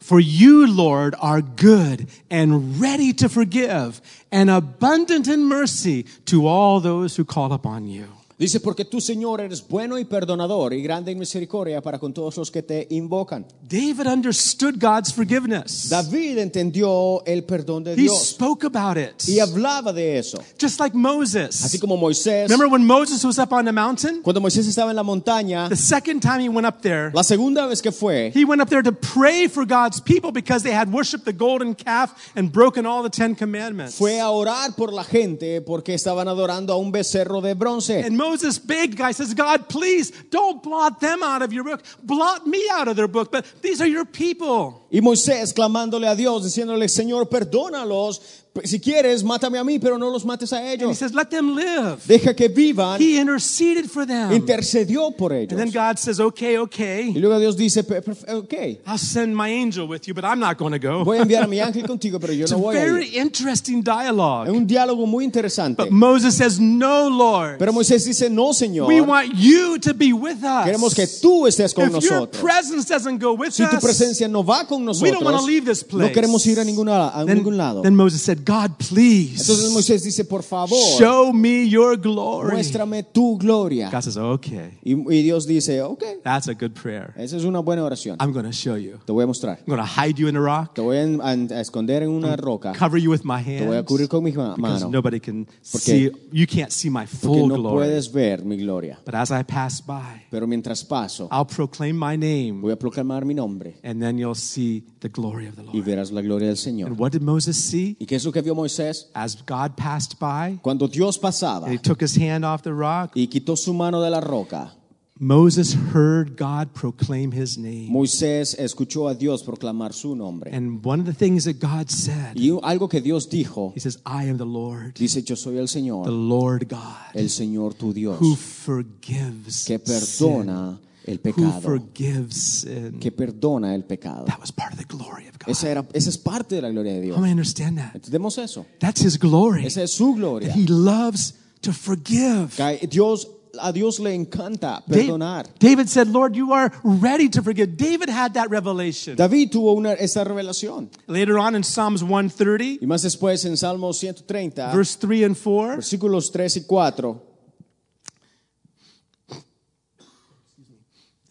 [SPEAKER 2] For you, Lord, are good and ready to forgive and abundant in mercy to all those who call upon you.
[SPEAKER 3] Dice, porque tú, Señor, eres bueno y perdonador y grande en misericordia para con todos los que te invocan.
[SPEAKER 2] David understood God's forgiveness.
[SPEAKER 3] David entendió el perdón de
[SPEAKER 2] He
[SPEAKER 3] Dios
[SPEAKER 2] spoke about it.
[SPEAKER 3] y hablaba de eso.
[SPEAKER 2] Just like
[SPEAKER 3] Así
[SPEAKER 2] Moses.
[SPEAKER 3] como Moisés,
[SPEAKER 2] Remember when Moses was up on the mountain?
[SPEAKER 3] cuando Moisés estaba en la montaña,
[SPEAKER 2] The second time he went up there,
[SPEAKER 3] la segunda vez que fue,
[SPEAKER 2] he went up there to pray for God's people because they had worshiped the golden calf and broken all the Ten Commandments.
[SPEAKER 3] fue a orar por la gente porque estaban adorando a un becerro de bronce.
[SPEAKER 2] And Moses begged God, says, God, please don't blot them out of your book. Blot me out of their book. But these are your people.
[SPEAKER 3] Y Moisés clamándole a Dios, diciéndole, Señor, perdónalos. Si quieres, mátame a mí, pero no los mates a
[SPEAKER 2] And he
[SPEAKER 3] ellos.
[SPEAKER 2] says, let them live.
[SPEAKER 3] Deja que vivan.
[SPEAKER 2] He interceded for them.
[SPEAKER 3] Intercedió por
[SPEAKER 2] And then
[SPEAKER 3] ellos.
[SPEAKER 2] God says, okay,
[SPEAKER 3] Y
[SPEAKER 2] okay.
[SPEAKER 3] luego Dios dice, "Per- per- ok,
[SPEAKER 2] I'll send my angel with you, but I'm not going to go.
[SPEAKER 3] voy a enviar a mi ángel contigo, pero yo
[SPEAKER 2] It's
[SPEAKER 3] no voy a
[SPEAKER 2] very
[SPEAKER 3] ir.
[SPEAKER 2] interesting
[SPEAKER 3] Es
[SPEAKER 2] dialogue.
[SPEAKER 3] un diálogo muy interesante.
[SPEAKER 2] But Moses says, no, Lord.
[SPEAKER 3] Pero Moisés dice, no, Señor,
[SPEAKER 2] We want you to be with
[SPEAKER 3] queremos que
[SPEAKER 2] us.
[SPEAKER 3] tú estés con
[SPEAKER 2] If your
[SPEAKER 3] nosotros.
[SPEAKER 2] presence doesn't go with
[SPEAKER 3] Si tu
[SPEAKER 2] us,
[SPEAKER 3] presencia no va con
[SPEAKER 2] we don't want to
[SPEAKER 3] nosotros,
[SPEAKER 2] leave this
[SPEAKER 3] no
[SPEAKER 2] place.
[SPEAKER 3] queremos ir a, ninguna, a
[SPEAKER 2] Then,
[SPEAKER 3] ningún lado.
[SPEAKER 2] then Moses said, God, please
[SPEAKER 3] Entonces Moisés dice, por favor,
[SPEAKER 2] show me your glory.
[SPEAKER 3] muéstrame tu gloria.
[SPEAKER 2] God says, okay,
[SPEAKER 3] Y, y Dios dice, ok,
[SPEAKER 2] that's a good prayer.
[SPEAKER 3] esa es una buena oración.
[SPEAKER 2] I'm going to show you.
[SPEAKER 3] Te voy a mostrar.
[SPEAKER 2] I'm going to hide you in a rock,
[SPEAKER 3] Te voy a, a- esconder en una roca.
[SPEAKER 2] cover you with my
[SPEAKER 3] Te voy a cubrir con mi ma-
[SPEAKER 2] because
[SPEAKER 3] mano.
[SPEAKER 2] nobody can
[SPEAKER 3] Porque-
[SPEAKER 2] see, you can't see my full
[SPEAKER 3] no
[SPEAKER 2] glory.
[SPEAKER 3] puedes ver mi gloria.
[SPEAKER 2] But as I pass by,
[SPEAKER 3] Pero mientras paso,
[SPEAKER 2] I'll proclaim my name,
[SPEAKER 3] voy a proclamar mi nombre
[SPEAKER 2] and then you'll see the glory of the Lord.
[SPEAKER 3] y verás la gloria del Señor.
[SPEAKER 2] And what did Moses see?
[SPEAKER 3] ¿Y qué es lo que vio Moisés?
[SPEAKER 2] As God passed by,
[SPEAKER 3] Cuando Dios pasaba
[SPEAKER 2] he took his hand off the rock,
[SPEAKER 3] y quitó su mano de la roca,
[SPEAKER 2] Moses heard God proclaim his name.
[SPEAKER 3] Moisés escuchó a Dios proclamar su nombre.
[SPEAKER 2] And one of the things that God said,
[SPEAKER 3] Y algo que Dios dijo,
[SPEAKER 2] he says, I am the Lord,
[SPEAKER 3] dice, yo soy el
[SPEAKER 2] the
[SPEAKER 3] Señor,
[SPEAKER 2] Lord God,
[SPEAKER 3] el Señor tu Dios,
[SPEAKER 2] who forgives
[SPEAKER 3] que
[SPEAKER 2] sin,
[SPEAKER 3] perdona el pecado,
[SPEAKER 2] forgives sin.
[SPEAKER 3] que perdona el pecado.
[SPEAKER 2] That was part of the glory of God.
[SPEAKER 3] Esa, era, esa es parte de la gloria de Dios.
[SPEAKER 2] How understand that?
[SPEAKER 3] ¿Entendemos eso?
[SPEAKER 2] That's his glory.
[SPEAKER 3] Esa es su gloria.
[SPEAKER 2] He loves to forgive.
[SPEAKER 3] Que Dios, a Dios le encanta
[SPEAKER 2] David,
[SPEAKER 3] perdonar.
[SPEAKER 2] David said, Lord, you are ready to forgive. David had that revelation.
[SPEAKER 3] David tuvo una, esta revelación.
[SPEAKER 2] Later on in Psalms 130,
[SPEAKER 3] Y más después en Salmo 130,
[SPEAKER 2] verse 3 and 4,
[SPEAKER 3] versículos 3 y 4,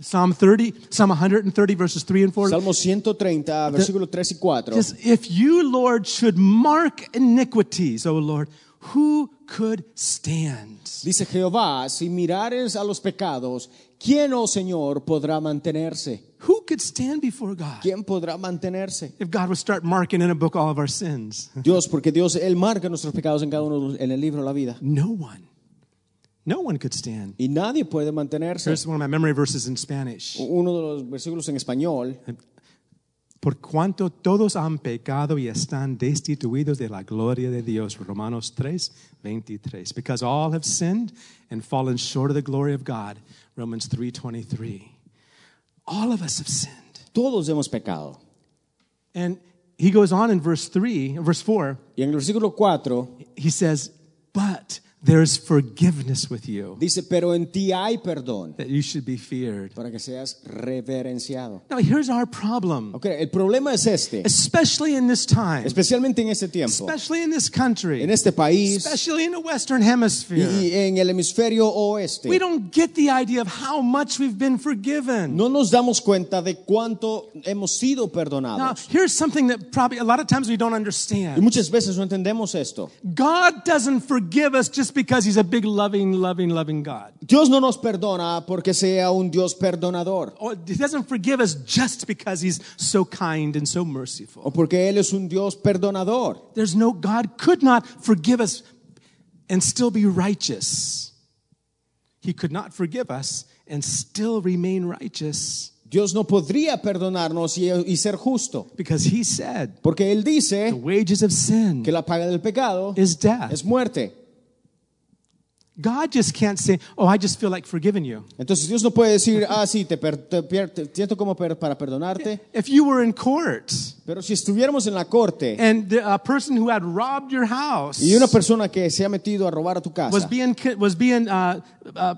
[SPEAKER 2] Psalm 30, Psalm 130, verses 3 and 4.
[SPEAKER 3] Salmo 130, versículos 3 y 4.
[SPEAKER 2] Just, if you, Lord, should mark iniquities, O Lord, who could stand?
[SPEAKER 3] Dice Jehová, si mirares a los pecados, ¿quién, oh Señor, podrá mantenerse?
[SPEAKER 2] Who could stand before God?
[SPEAKER 3] ¿Quién podrá mantenerse?
[SPEAKER 2] If God would start marking in a book all of our sins.
[SPEAKER 3] Dios, porque Dios, Él marca nuestros pecados en cada uno en el libro de la vida.
[SPEAKER 2] No one. No one could stand.
[SPEAKER 3] Y nadie puede mantenerse.
[SPEAKER 2] Here's one of my memory verses in Spanish.
[SPEAKER 3] Uno de los versículos en español.
[SPEAKER 2] Por cuanto todos han pecado y están destituidos de la gloria de Dios. Romanos 3, 23. Because all have sinned and fallen short of the glory of God. Romans 3, 23. All of us have sinned.
[SPEAKER 3] Todos hemos pecado.
[SPEAKER 2] And he goes on in verse 3, verse 4,
[SPEAKER 3] Y en el versículo 4
[SPEAKER 2] he says, But there's forgiveness with you,
[SPEAKER 3] dice, pero en ti hay perdón
[SPEAKER 2] that you should be feared.
[SPEAKER 3] para que seas reverenciado.
[SPEAKER 2] Now, here's our problem,
[SPEAKER 3] Ok, el problema es este,
[SPEAKER 2] especially in this time,
[SPEAKER 3] especialmente en este tiempo,
[SPEAKER 2] especially in this country,
[SPEAKER 3] en este país
[SPEAKER 2] especially in the Western Hemisphere.
[SPEAKER 3] y en el hemisferio oeste.
[SPEAKER 2] We don't get the idea of how much we've been forgiven.
[SPEAKER 3] No nos damos cuenta de cuánto hemos sido
[SPEAKER 2] Now,
[SPEAKER 3] perdonados.
[SPEAKER 2] here's something that probably a lot of times we don't
[SPEAKER 3] Y
[SPEAKER 2] understand.
[SPEAKER 3] muchas veces no entendemos esto.
[SPEAKER 2] God doesn't forgive us just because He's a big, loving, loving, loving God.
[SPEAKER 3] Dios no nos perdona porque sea un Dios perdonador
[SPEAKER 2] Or He doesn't forgive us just because He's so kind and so merciful.
[SPEAKER 3] o porque Él es un Dios perdonador.
[SPEAKER 2] There's no, God could not forgive us and still be righteous. He could not forgive us and still remain righteous
[SPEAKER 3] Dios no podría perdonarnos y, y ser justo
[SPEAKER 2] because He said,
[SPEAKER 3] porque Él dice the
[SPEAKER 2] wages of sin
[SPEAKER 3] que la paga del pecado
[SPEAKER 2] is death.
[SPEAKER 3] es muerte.
[SPEAKER 2] God just can't say, Oh, I just feel like forgiving you.
[SPEAKER 3] Entonces Dios no puede decir, ah, sí, te, per- te pier- te siento como per- para perdonarte,
[SPEAKER 2] If you were in court
[SPEAKER 3] pero si estuviéramos en la corte
[SPEAKER 2] and the, a person who had robbed your house
[SPEAKER 3] y una persona que se ha metido a robar a tu casa
[SPEAKER 2] was being, was being uh, uh,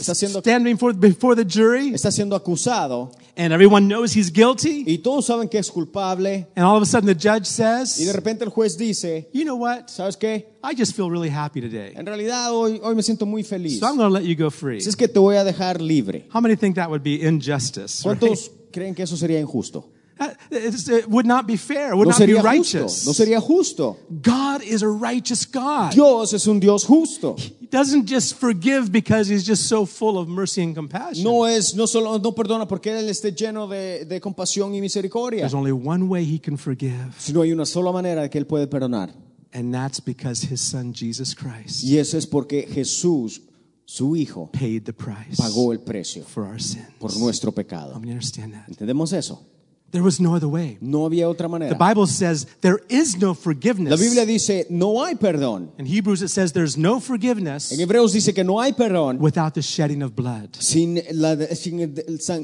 [SPEAKER 3] está siendo,
[SPEAKER 2] standing for, before the jury,
[SPEAKER 3] está siendo acusado
[SPEAKER 2] and everyone knows he's guilty.
[SPEAKER 3] y todos saben que es culpable
[SPEAKER 2] And all of a sudden the judge
[SPEAKER 3] y de
[SPEAKER 2] says,
[SPEAKER 3] repente el juez dice,
[SPEAKER 2] You know what?
[SPEAKER 3] ¿sabes qué?
[SPEAKER 2] I just feel really happy today.
[SPEAKER 3] En realidad hoy, hoy me siento muy feliz.
[SPEAKER 2] So I'm going to let you go free.
[SPEAKER 3] Así es que te voy a dejar libre.
[SPEAKER 2] How many think that would be injustice? right?
[SPEAKER 3] ¿Cuántos creen que eso sería injusto?
[SPEAKER 2] Uh, it's- It would not be fair. It would
[SPEAKER 3] No
[SPEAKER 2] not be
[SPEAKER 3] sería justo.
[SPEAKER 2] righteous.
[SPEAKER 3] No sería justo.
[SPEAKER 2] God is a righteous God.
[SPEAKER 3] Dios es un Dios justo.
[SPEAKER 2] He doesn't just forgive because he's just so full of mercy and compassion.
[SPEAKER 3] No es, no solo, no perdona porque Él esté lleno de, de compasión y misericordia.
[SPEAKER 2] There's only one way he can forgive,
[SPEAKER 3] Sino hay una sola manera que Él puede perdonar.
[SPEAKER 2] and that's because his son Jesus Christ
[SPEAKER 3] Y eso es porque Jesús, su Hijo,
[SPEAKER 2] paid the price
[SPEAKER 3] pagó el precio
[SPEAKER 2] for our sin.
[SPEAKER 3] por nuestro pecado.
[SPEAKER 2] Let me understand that.
[SPEAKER 3] ¿Entendemos eso?
[SPEAKER 2] There was no other way.
[SPEAKER 3] No había otra
[SPEAKER 2] The. Bible says there is no
[SPEAKER 3] La
[SPEAKER 2] forgiveness.
[SPEAKER 3] Biblia dice, no hay perdón.
[SPEAKER 2] In Hebrews, it says there's no forgiveness
[SPEAKER 3] En Hebreos dice que no hay perdón
[SPEAKER 2] without the shedding of blood.
[SPEAKER 3] sin, la, sin,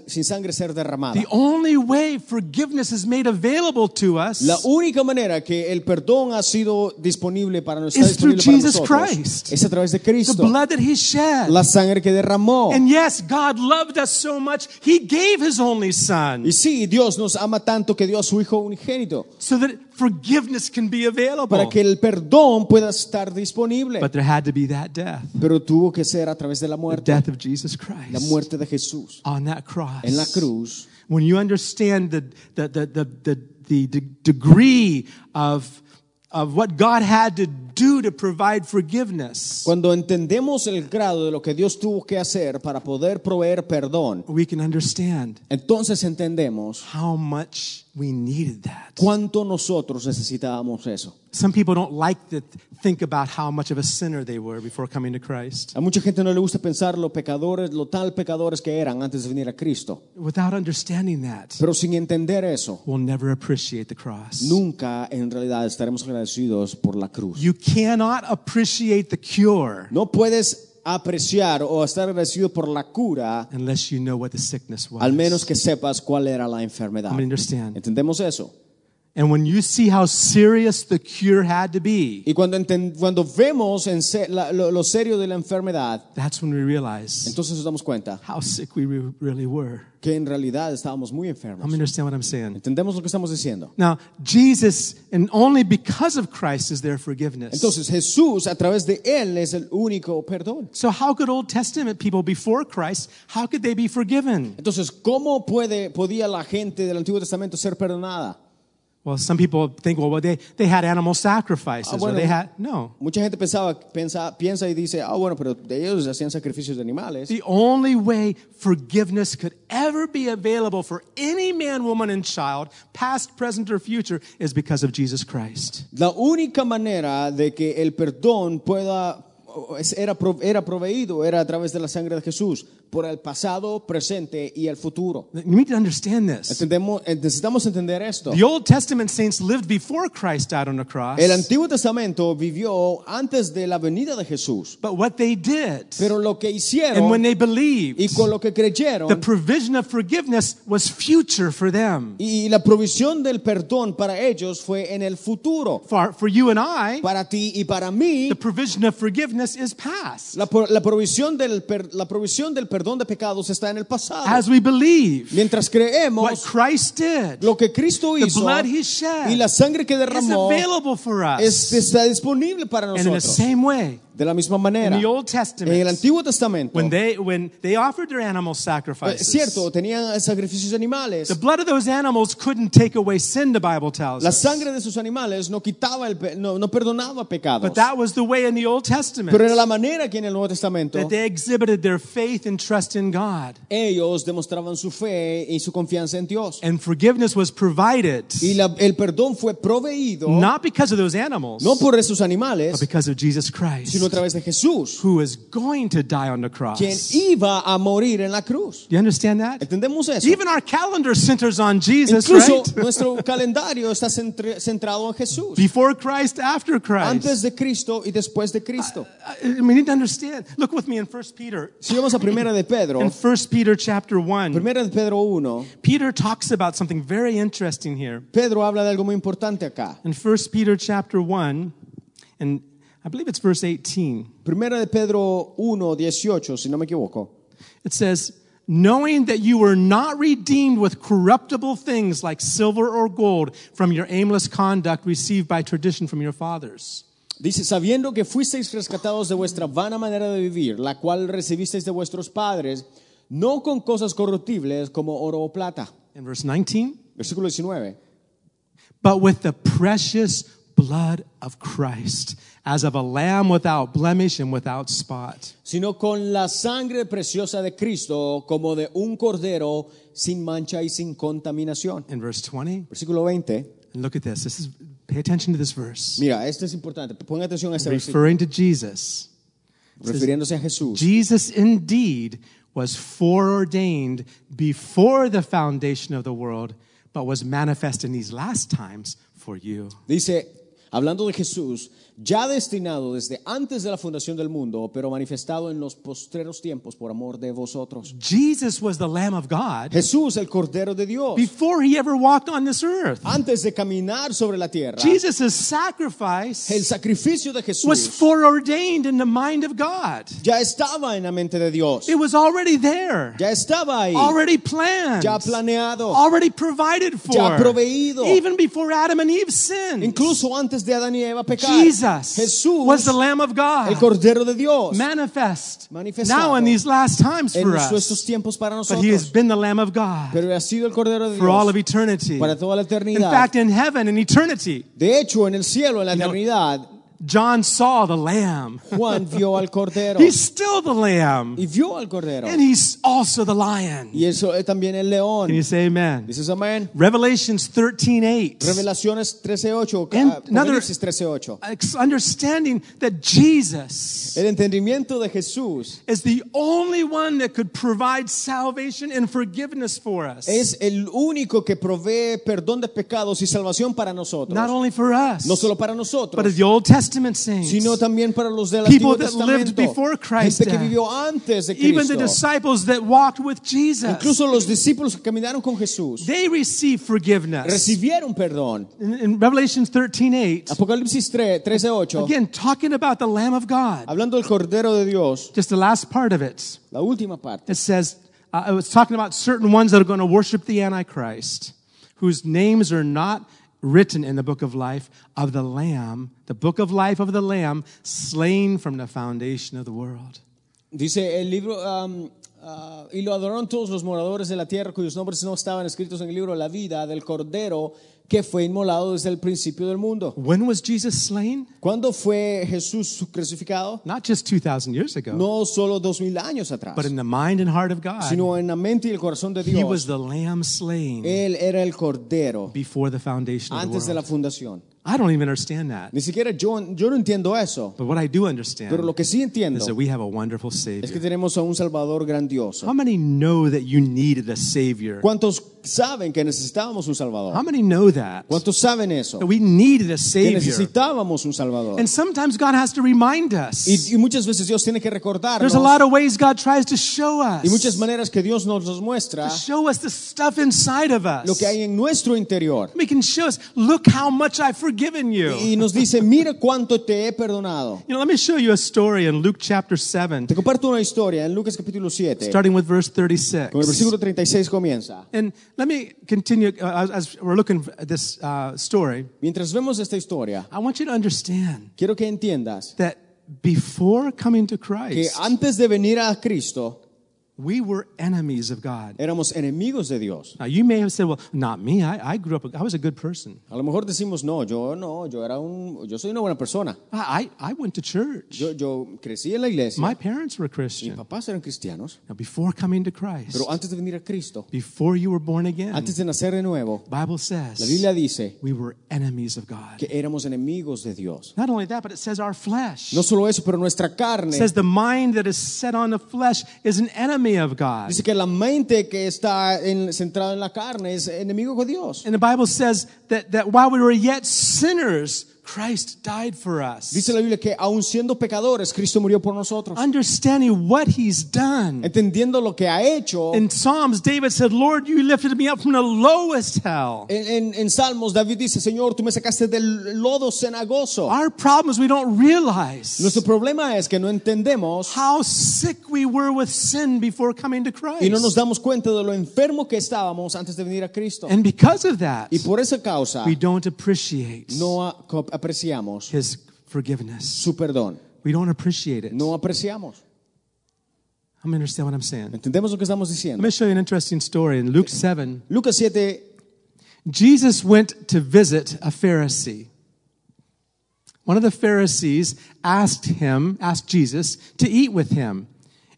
[SPEAKER 3] sin sangre ser derramada.
[SPEAKER 2] The only way forgiveness is made available to us
[SPEAKER 3] La única manera que el perdón ha sido disponible para nosotros,
[SPEAKER 2] Is through Jesus Christ.
[SPEAKER 3] es a través de
[SPEAKER 2] the blood that he shed.
[SPEAKER 3] La sangre que derramó.
[SPEAKER 2] And yes, God loved us so much, he gave his only son
[SPEAKER 3] Y sí, Dios nos ama tanto que dio a su Hijo unigénito
[SPEAKER 2] so that forgiveness can be available.
[SPEAKER 3] para que el perdón pueda estar disponible.
[SPEAKER 2] But there had to be that death,
[SPEAKER 3] Pero tuvo que ser a través de la
[SPEAKER 2] the
[SPEAKER 3] muerte,
[SPEAKER 2] death of Jesus Christ.
[SPEAKER 3] la muerte de Jesús
[SPEAKER 2] on that cross.
[SPEAKER 3] en la cruz.
[SPEAKER 2] When you understand the, the, the, the, the, the, the degree of, of what God had to do to provide forgiveness,
[SPEAKER 3] Cuando entendemos el grado de lo que Dios tuvo que hacer para poder proveer perdón,
[SPEAKER 2] we can understand
[SPEAKER 3] entonces entendemos
[SPEAKER 2] how much we needed that.
[SPEAKER 3] cuánto nosotros necesitábamos eso.
[SPEAKER 2] Some people don't like to think about how much of a sinner they were before coming to Christ.
[SPEAKER 3] A mucha gente no le gusta pensar lo pecadores, lo tal pecadores que eran antes de venir a Cristo.
[SPEAKER 2] Without understanding that,
[SPEAKER 3] Pero sin entender eso,
[SPEAKER 2] we'll never appreciate the cross.
[SPEAKER 3] nunca en realidad estaremos agradecidos por la cruz.
[SPEAKER 2] You cannot appreciate the cure
[SPEAKER 3] No puedes apreciar o estar agradecido por la cura
[SPEAKER 2] unless you know what the sickness was.
[SPEAKER 3] al menos que sepas cuál era la enfermedad. ¿Entendemos eso?
[SPEAKER 2] And when you see how serious the cure had to be,
[SPEAKER 3] Y cuando, cuando vemos en se- la- lo, lo serio de la enfermedad,
[SPEAKER 2] that's when we realize
[SPEAKER 3] entonces nos damos cuenta
[SPEAKER 2] how sick we re- really were.
[SPEAKER 3] que en realidad estábamos muy enfermos.
[SPEAKER 2] me understand what I'm saying.
[SPEAKER 3] ¿Entendemos lo que estamos diciendo?
[SPEAKER 2] Now, Jesus, and only because of Christ is there forgiveness.
[SPEAKER 3] Entonces Jesús, a través de Él, es el único perdón.
[SPEAKER 2] So, how could Old Testament people before Christ, how could they be forgiven?
[SPEAKER 3] Entonces, ¿cómo puede, podía la gente del Antiguo Testamento ser perdonada?
[SPEAKER 2] Well, some people think, well, they, they had animal sacrifices,
[SPEAKER 3] Ah,
[SPEAKER 2] or they had, no.
[SPEAKER 3] Mucha gente pensaba, pensa, piensa y dice, ah, bueno, pero ellos hacían sacrificios de animales.
[SPEAKER 2] The only way forgiveness could ever be available for any man, woman, and child, past, present, or future, is because of Jesus Christ.
[SPEAKER 3] La única manera de que el perdón pueda era, era proveído era a través de la sangre de Jesús, por el pasado, presente y el futuro.
[SPEAKER 2] You need to understand this.
[SPEAKER 3] Entendemos, eh, necesitamos entender esto.
[SPEAKER 2] The Old Testament saints lived before Christ died on the cross.
[SPEAKER 3] El Antiguo Testamento vivió antes de la venida de Jesús,
[SPEAKER 2] But what they did,
[SPEAKER 3] pero lo que
[SPEAKER 2] and when
[SPEAKER 3] hicieron
[SPEAKER 2] they believed,
[SPEAKER 3] y con lo que creyeron
[SPEAKER 2] the provision of forgiveness was future for them.
[SPEAKER 3] y la provisión del perdón para ellos fue en el futuro.
[SPEAKER 2] For, for you and I,
[SPEAKER 3] Para ti y para mí,
[SPEAKER 2] the provision of forgiveness is past.
[SPEAKER 3] la, la provisión del la provisión del perdón de pecados está en el pasado.
[SPEAKER 2] As we believe
[SPEAKER 3] Mientras
[SPEAKER 2] what
[SPEAKER 3] creemos
[SPEAKER 2] Christ did,
[SPEAKER 3] lo que Cristo
[SPEAKER 2] the
[SPEAKER 3] hizo
[SPEAKER 2] blood he shed
[SPEAKER 3] y la sangre que
[SPEAKER 2] is
[SPEAKER 3] derramó
[SPEAKER 2] available for
[SPEAKER 3] es-
[SPEAKER 2] us.
[SPEAKER 3] está disponible para
[SPEAKER 2] And in the
[SPEAKER 3] nosotros.
[SPEAKER 2] same way,
[SPEAKER 3] De la misma
[SPEAKER 2] in the Old
[SPEAKER 3] en el
[SPEAKER 2] Testament,
[SPEAKER 3] Antiguo Testamento,
[SPEAKER 2] when they, when they offered their animal
[SPEAKER 3] eh,
[SPEAKER 2] sacrifices,
[SPEAKER 3] cierto, tenían sacrificios animales.
[SPEAKER 2] the blood of those animals couldn't take away sin, the Bible tells
[SPEAKER 3] La
[SPEAKER 2] us.
[SPEAKER 3] sangre de sus animales no quitaba el no, no perdonaba pecados.
[SPEAKER 2] But that was the way in the Old Testament
[SPEAKER 3] Pero era la manera que en el Nuevo Testamento
[SPEAKER 2] that they exhibited their faith and trust in God.
[SPEAKER 3] ellos demostraban su fe y su confianza en Dios.
[SPEAKER 2] And forgiveness was provided
[SPEAKER 3] Y la- el perdón fue proveído
[SPEAKER 2] not because of those animals,
[SPEAKER 3] no por esos animales.
[SPEAKER 2] but because of Jesus Christ,
[SPEAKER 3] sino a través de Jesús,
[SPEAKER 2] who is going to die on the cross.
[SPEAKER 3] quien iba a morir en la cruz.
[SPEAKER 2] You understand that?
[SPEAKER 3] ¿Entendemos eso?
[SPEAKER 2] Even our calendar centers on Jesus,
[SPEAKER 3] Incluso
[SPEAKER 2] right?
[SPEAKER 3] nuestro calendario está centrado en Jesús.
[SPEAKER 2] Before Christ, after Christ.
[SPEAKER 3] Antes de Cristo y después de Cristo.
[SPEAKER 2] I- we need to understand. Look with me in 1 Peter.
[SPEAKER 3] Si vamos a Primera de Pedro,
[SPEAKER 2] In 1 Peter chapter 1,
[SPEAKER 3] Primera de Pedro 1,
[SPEAKER 2] Peter talks about something very interesting here.
[SPEAKER 3] Pedro habla de algo muy importante acá.
[SPEAKER 2] In 1 Peter chapter 1, and I believe it's verse 18.
[SPEAKER 3] Primera de Pedro 1, 18, si no me equivoco.
[SPEAKER 2] It says, knowing that you were not redeemed with corruptible things like silver or gold from your aimless conduct received by tradition from your fathers.
[SPEAKER 3] Dice, sabiendo que fuisteis rescatados de vuestra vana manera de vivir, la cual recibisteis de vuestros padres, no con cosas corruptibles como oro o plata.
[SPEAKER 2] In verse 19,
[SPEAKER 3] Versículo 19.
[SPEAKER 2] but with the precious blood of Christ, as of a lamb without blemish and without spot.
[SPEAKER 3] Sino con la sangre preciosa de Cristo, como de un cordero sin mancha y sin contaminación.
[SPEAKER 2] In verse 20,
[SPEAKER 3] Versículo 20.
[SPEAKER 2] and look at this. This is pay attention to this verse.
[SPEAKER 3] Mira, esto es importante. Ponga atención a este versículo.
[SPEAKER 2] Referring to Jesus.
[SPEAKER 3] Refiriéndose a Jesús.
[SPEAKER 2] Jesus indeed was foreordained before the foundation of the world, but was manifest in these last times for you.
[SPEAKER 3] Dice, hablando de Jesús, ya destinado desde antes de la fundación del mundo, pero manifestado en los postreros tiempos por amor de vosotros.
[SPEAKER 2] Jesus was the Lamb of God
[SPEAKER 3] Jesús, el Cordero de Dios,
[SPEAKER 2] before he ever walked on this earth.
[SPEAKER 3] antes de caminar sobre la tierra,
[SPEAKER 2] Jesus' sacrifice
[SPEAKER 3] el sacrificio de
[SPEAKER 2] was
[SPEAKER 3] Jesús
[SPEAKER 2] foreordained in the mind of God.
[SPEAKER 3] ya estaba en la mente de Dios.
[SPEAKER 2] It was already there,
[SPEAKER 3] Ya estaba ahí,
[SPEAKER 2] already planned,
[SPEAKER 3] ya planeado,
[SPEAKER 2] already provided for,
[SPEAKER 3] Ya proveído.
[SPEAKER 2] even before Adam and Eve sinned.
[SPEAKER 3] incluso antes de Adán y Eva pecar.
[SPEAKER 2] Jesus
[SPEAKER 3] Jesús,
[SPEAKER 2] was the Lamb of God.
[SPEAKER 3] el Cordero de Dios,
[SPEAKER 2] manifest now in these last times for us. But he has been the Lamb of God
[SPEAKER 3] Pero ha sido el Cordero de
[SPEAKER 2] for all of eternity.
[SPEAKER 3] para toda la eternidad.
[SPEAKER 2] In fact, in heaven, in eternity,
[SPEAKER 3] De hecho, en el cielo, en la
[SPEAKER 2] know,
[SPEAKER 3] eternidad,
[SPEAKER 2] John saw the Lamb.
[SPEAKER 3] Juan vio al Cordero
[SPEAKER 2] He's still the Lamb.
[SPEAKER 3] y vio al Cordero.
[SPEAKER 2] And he's also the lion.
[SPEAKER 3] Y eso es también el león.
[SPEAKER 2] Can you say amen?
[SPEAKER 3] Dices amén.
[SPEAKER 2] Revelations 13:8.
[SPEAKER 3] Revelaciones 13:8,
[SPEAKER 2] And
[SPEAKER 3] ah,
[SPEAKER 2] another-
[SPEAKER 3] Apocalipsis 13:8.
[SPEAKER 2] Understanding that Jesus
[SPEAKER 3] El entendimiento de Jesús
[SPEAKER 2] is the only one that could provide salvation and forgiveness for us.
[SPEAKER 3] es el único que provee perdón de pecados y salvación para nosotros.
[SPEAKER 2] Not only for us,
[SPEAKER 3] No solo para nosotros.
[SPEAKER 2] but as the Old Testament saints.
[SPEAKER 3] sino también para los del
[SPEAKER 2] People
[SPEAKER 3] Antiguo
[SPEAKER 2] that lived
[SPEAKER 3] Testamento.
[SPEAKER 2] before Christ,
[SPEAKER 3] Gente que
[SPEAKER 2] death.
[SPEAKER 3] vivió antes de
[SPEAKER 2] Even the
[SPEAKER 3] Cristo.
[SPEAKER 2] disciples that walked with Jesus.
[SPEAKER 3] Incluso los discípulos que caminaron con Jesús
[SPEAKER 2] They received forgiveness.
[SPEAKER 3] recibieron perdón.
[SPEAKER 2] In, in Revelations 13:8,
[SPEAKER 3] Apocalipsis 3, 13:8.
[SPEAKER 2] again talking about the Lamb of God.
[SPEAKER 3] Hablando del Cordero de Dios,
[SPEAKER 2] Just the last part of it.
[SPEAKER 3] la última parte.
[SPEAKER 2] It says uh, it was talking about certain ones that are going to worship the Antichrist, whose names are not written in the book of life of the Lamb, the book of life of the Lamb, slain from the foundation of the world.
[SPEAKER 3] Dice el libro, um, ah, y lo adoraron todos los moradores de la tierra cuyos nombres no estaban escritos en el libro de la vida del Cordero que fue inmolado desde el principio del mundo.
[SPEAKER 2] When was Jesus slain?
[SPEAKER 3] ¿Cuándo fue Jesús crucificado?
[SPEAKER 2] Not just 2,000 years ago,
[SPEAKER 3] No solo dos mil años atrás,
[SPEAKER 2] but in the mind and heart of God.
[SPEAKER 3] sino en la mente y el corazón de
[SPEAKER 2] He was
[SPEAKER 3] Dios.
[SPEAKER 2] the lamb slain
[SPEAKER 3] Él era el Cordero
[SPEAKER 2] before the foundation of the
[SPEAKER 3] antes de la
[SPEAKER 2] world.
[SPEAKER 3] fundación.
[SPEAKER 2] I don't even understand that.
[SPEAKER 3] Ni siquiera yo, yo no entiendo eso,
[SPEAKER 2] But what I do understand
[SPEAKER 3] pero lo que sí entiendo
[SPEAKER 2] is that we have a wonderful Savior.
[SPEAKER 3] es que tenemos a un Salvador grandioso.
[SPEAKER 2] How many know that you needed a Savior?
[SPEAKER 3] ¿Cuántos saben que necesitábamos un Salvador?
[SPEAKER 2] How many know that?
[SPEAKER 3] ¿Cuántos saben eso?
[SPEAKER 2] That we needed a
[SPEAKER 3] Que
[SPEAKER 2] Savior.
[SPEAKER 3] necesitábamos un Salvador.
[SPEAKER 2] And sometimes God has to remind us.
[SPEAKER 3] Y, y muchas veces Dios tiene que recordarnos.
[SPEAKER 2] There's a lot of ways God tries to show us.
[SPEAKER 3] y muchas maneras que Dios nos los muestra
[SPEAKER 2] To show us the stuff inside of us.
[SPEAKER 3] lo que hay en nuestro interior.
[SPEAKER 2] He can show us, look how much I've forgiven you.
[SPEAKER 3] Y nos dice, mira cuánto te he perdonado.
[SPEAKER 2] You know, let me show you a story in Luke chapter 7,
[SPEAKER 3] Te comparto una historia en Lucas capítulo 7.
[SPEAKER 2] starting with verse 36.
[SPEAKER 3] Con el versículo 36 comienza.
[SPEAKER 2] And let me continue uh, as- we're looking at this uh, story.
[SPEAKER 3] Mientras vemos esta historia,
[SPEAKER 2] I want you to understand
[SPEAKER 3] quiero que entiendas
[SPEAKER 2] that before coming to
[SPEAKER 3] que
[SPEAKER 2] Christ,
[SPEAKER 3] antes de venir a Cristo
[SPEAKER 2] we were enemies of God.
[SPEAKER 3] éramos enemigos de Dios.
[SPEAKER 2] Now, you may have said, well, not me. I, I grew up, I was a good person.
[SPEAKER 3] A lo mejor decimos, no, yo no, yo era un, yo soy una buena persona.
[SPEAKER 2] I, I went to church.
[SPEAKER 3] Yo, yo crecí en la iglesia.
[SPEAKER 2] My parents were Christian.
[SPEAKER 3] Mis papás eran cristianos.
[SPEAKER 2] Now, before coming to Christ,
[SPEAKER 3] Pero antes de venir a Cristo,
[SPEAKER 2] before you were born again,
[SPEAKER 3] antes de nacer de nuevo, The
[SPEAKER 2] Bible
[SPEAKER 3] la
[SPEAKER 2] says
[SPEAKER 3] Biblia dice
[SPEAKER 2] we were enemies of God.
[SPEAKER 3] que éramos enemigos de Dios.
[SPEAKER 2] Not only that, but it says our flesh.
[SPEAKER 3] No solo eso, pero nuestra carne.
[SPEAKER 2] It says the mind that is set on the flesh is an enemy of God.
[SPEAKER 3] Dice que la mente que está en- centrada en la carne es enemigo de Dios.
[SPEAKER 2] And the Bible says that, that while we were yet sinners, Christ died for us.
[SPEAKER 3] Dice la Biblia que aun siendo pecadores, Cristo murió por nosotros.
[SPEAKER 2] Understanding what he's done.
[SPEAKER 3] Entendiendo lo que ha hecho,
[SPEAKER 2] In Psalms, David said, Lord, you lifted me up from the lowest hell.
[SPEAKER 3] en, en- en Salmos David dice, Señor, tú me sacaste del lodo cenagoso.
[SPEAKER 2] Our problem is we don't realize
[SPEAKER 3] Nuestro problema es que no entendemos
[SPEAKER 2] how sick we were with sin before coming to Christ.
[SPEAKER 3] y no nos damos cuenta de lo enfermo que estábamos antes de venir a Cristo.
[SPEAKER 2] and because of that,
[SPEAKER 3] Y por esa causa
[SPEAKER 2] we don't appreciate
[SPEAKER 3] no apreciamos
[SPEAKER 2] his forgiveness.
[SPEAKER 3] su perdón.
[SPEAKER 2] We don't appreciate it.
[SPEAKER 3] No apreciamos.
[SPEAKER 2] I'm understand what I'm saying.
[SPEAKER 3] ¿Entendemos lo que estamos
[SPEAKER 2] Let me show you an interesting story. In Luke 7,
[SPEAKER 3] Lucas 7,
[SPEAKER 2] Jesus went to visit a Pharisee. One of the Pharisees asked him, asked Jesus to eat with him.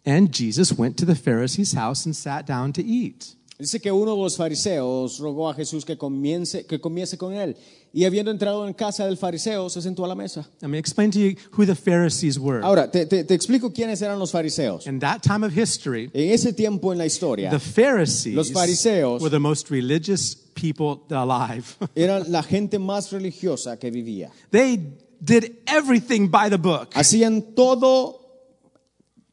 [SPEAKER 2] And Jesus went to the Pharisee's house and sat down to eat.
[SPEAKER 3] Dice que uno de los fariseos rogó a Jesús que comience, que comiese con él. Y habiendo entrado en casa del fariseo, se sentó a la mesa.
[SPEAKER 2] Let me explain to you who the Pharisees were.
[SPEAKER 3] Ahora, te, te- te explico quiénes eran los fariseos.
[SPEAKER 2] In that time of history,
[SPEAKER 3] En ese tiempo en la historia,
[SPEAKER 2] the Pharisees
[SPEAKER 3] Los fariseos-
[SPEAKER 2] were the most religious people alive.
[SPEAKER 3] eran la gente más religiosa que vivía.
[SPEAKER 2] they did everything by the book.
[SPEAKER 3] Hacían todo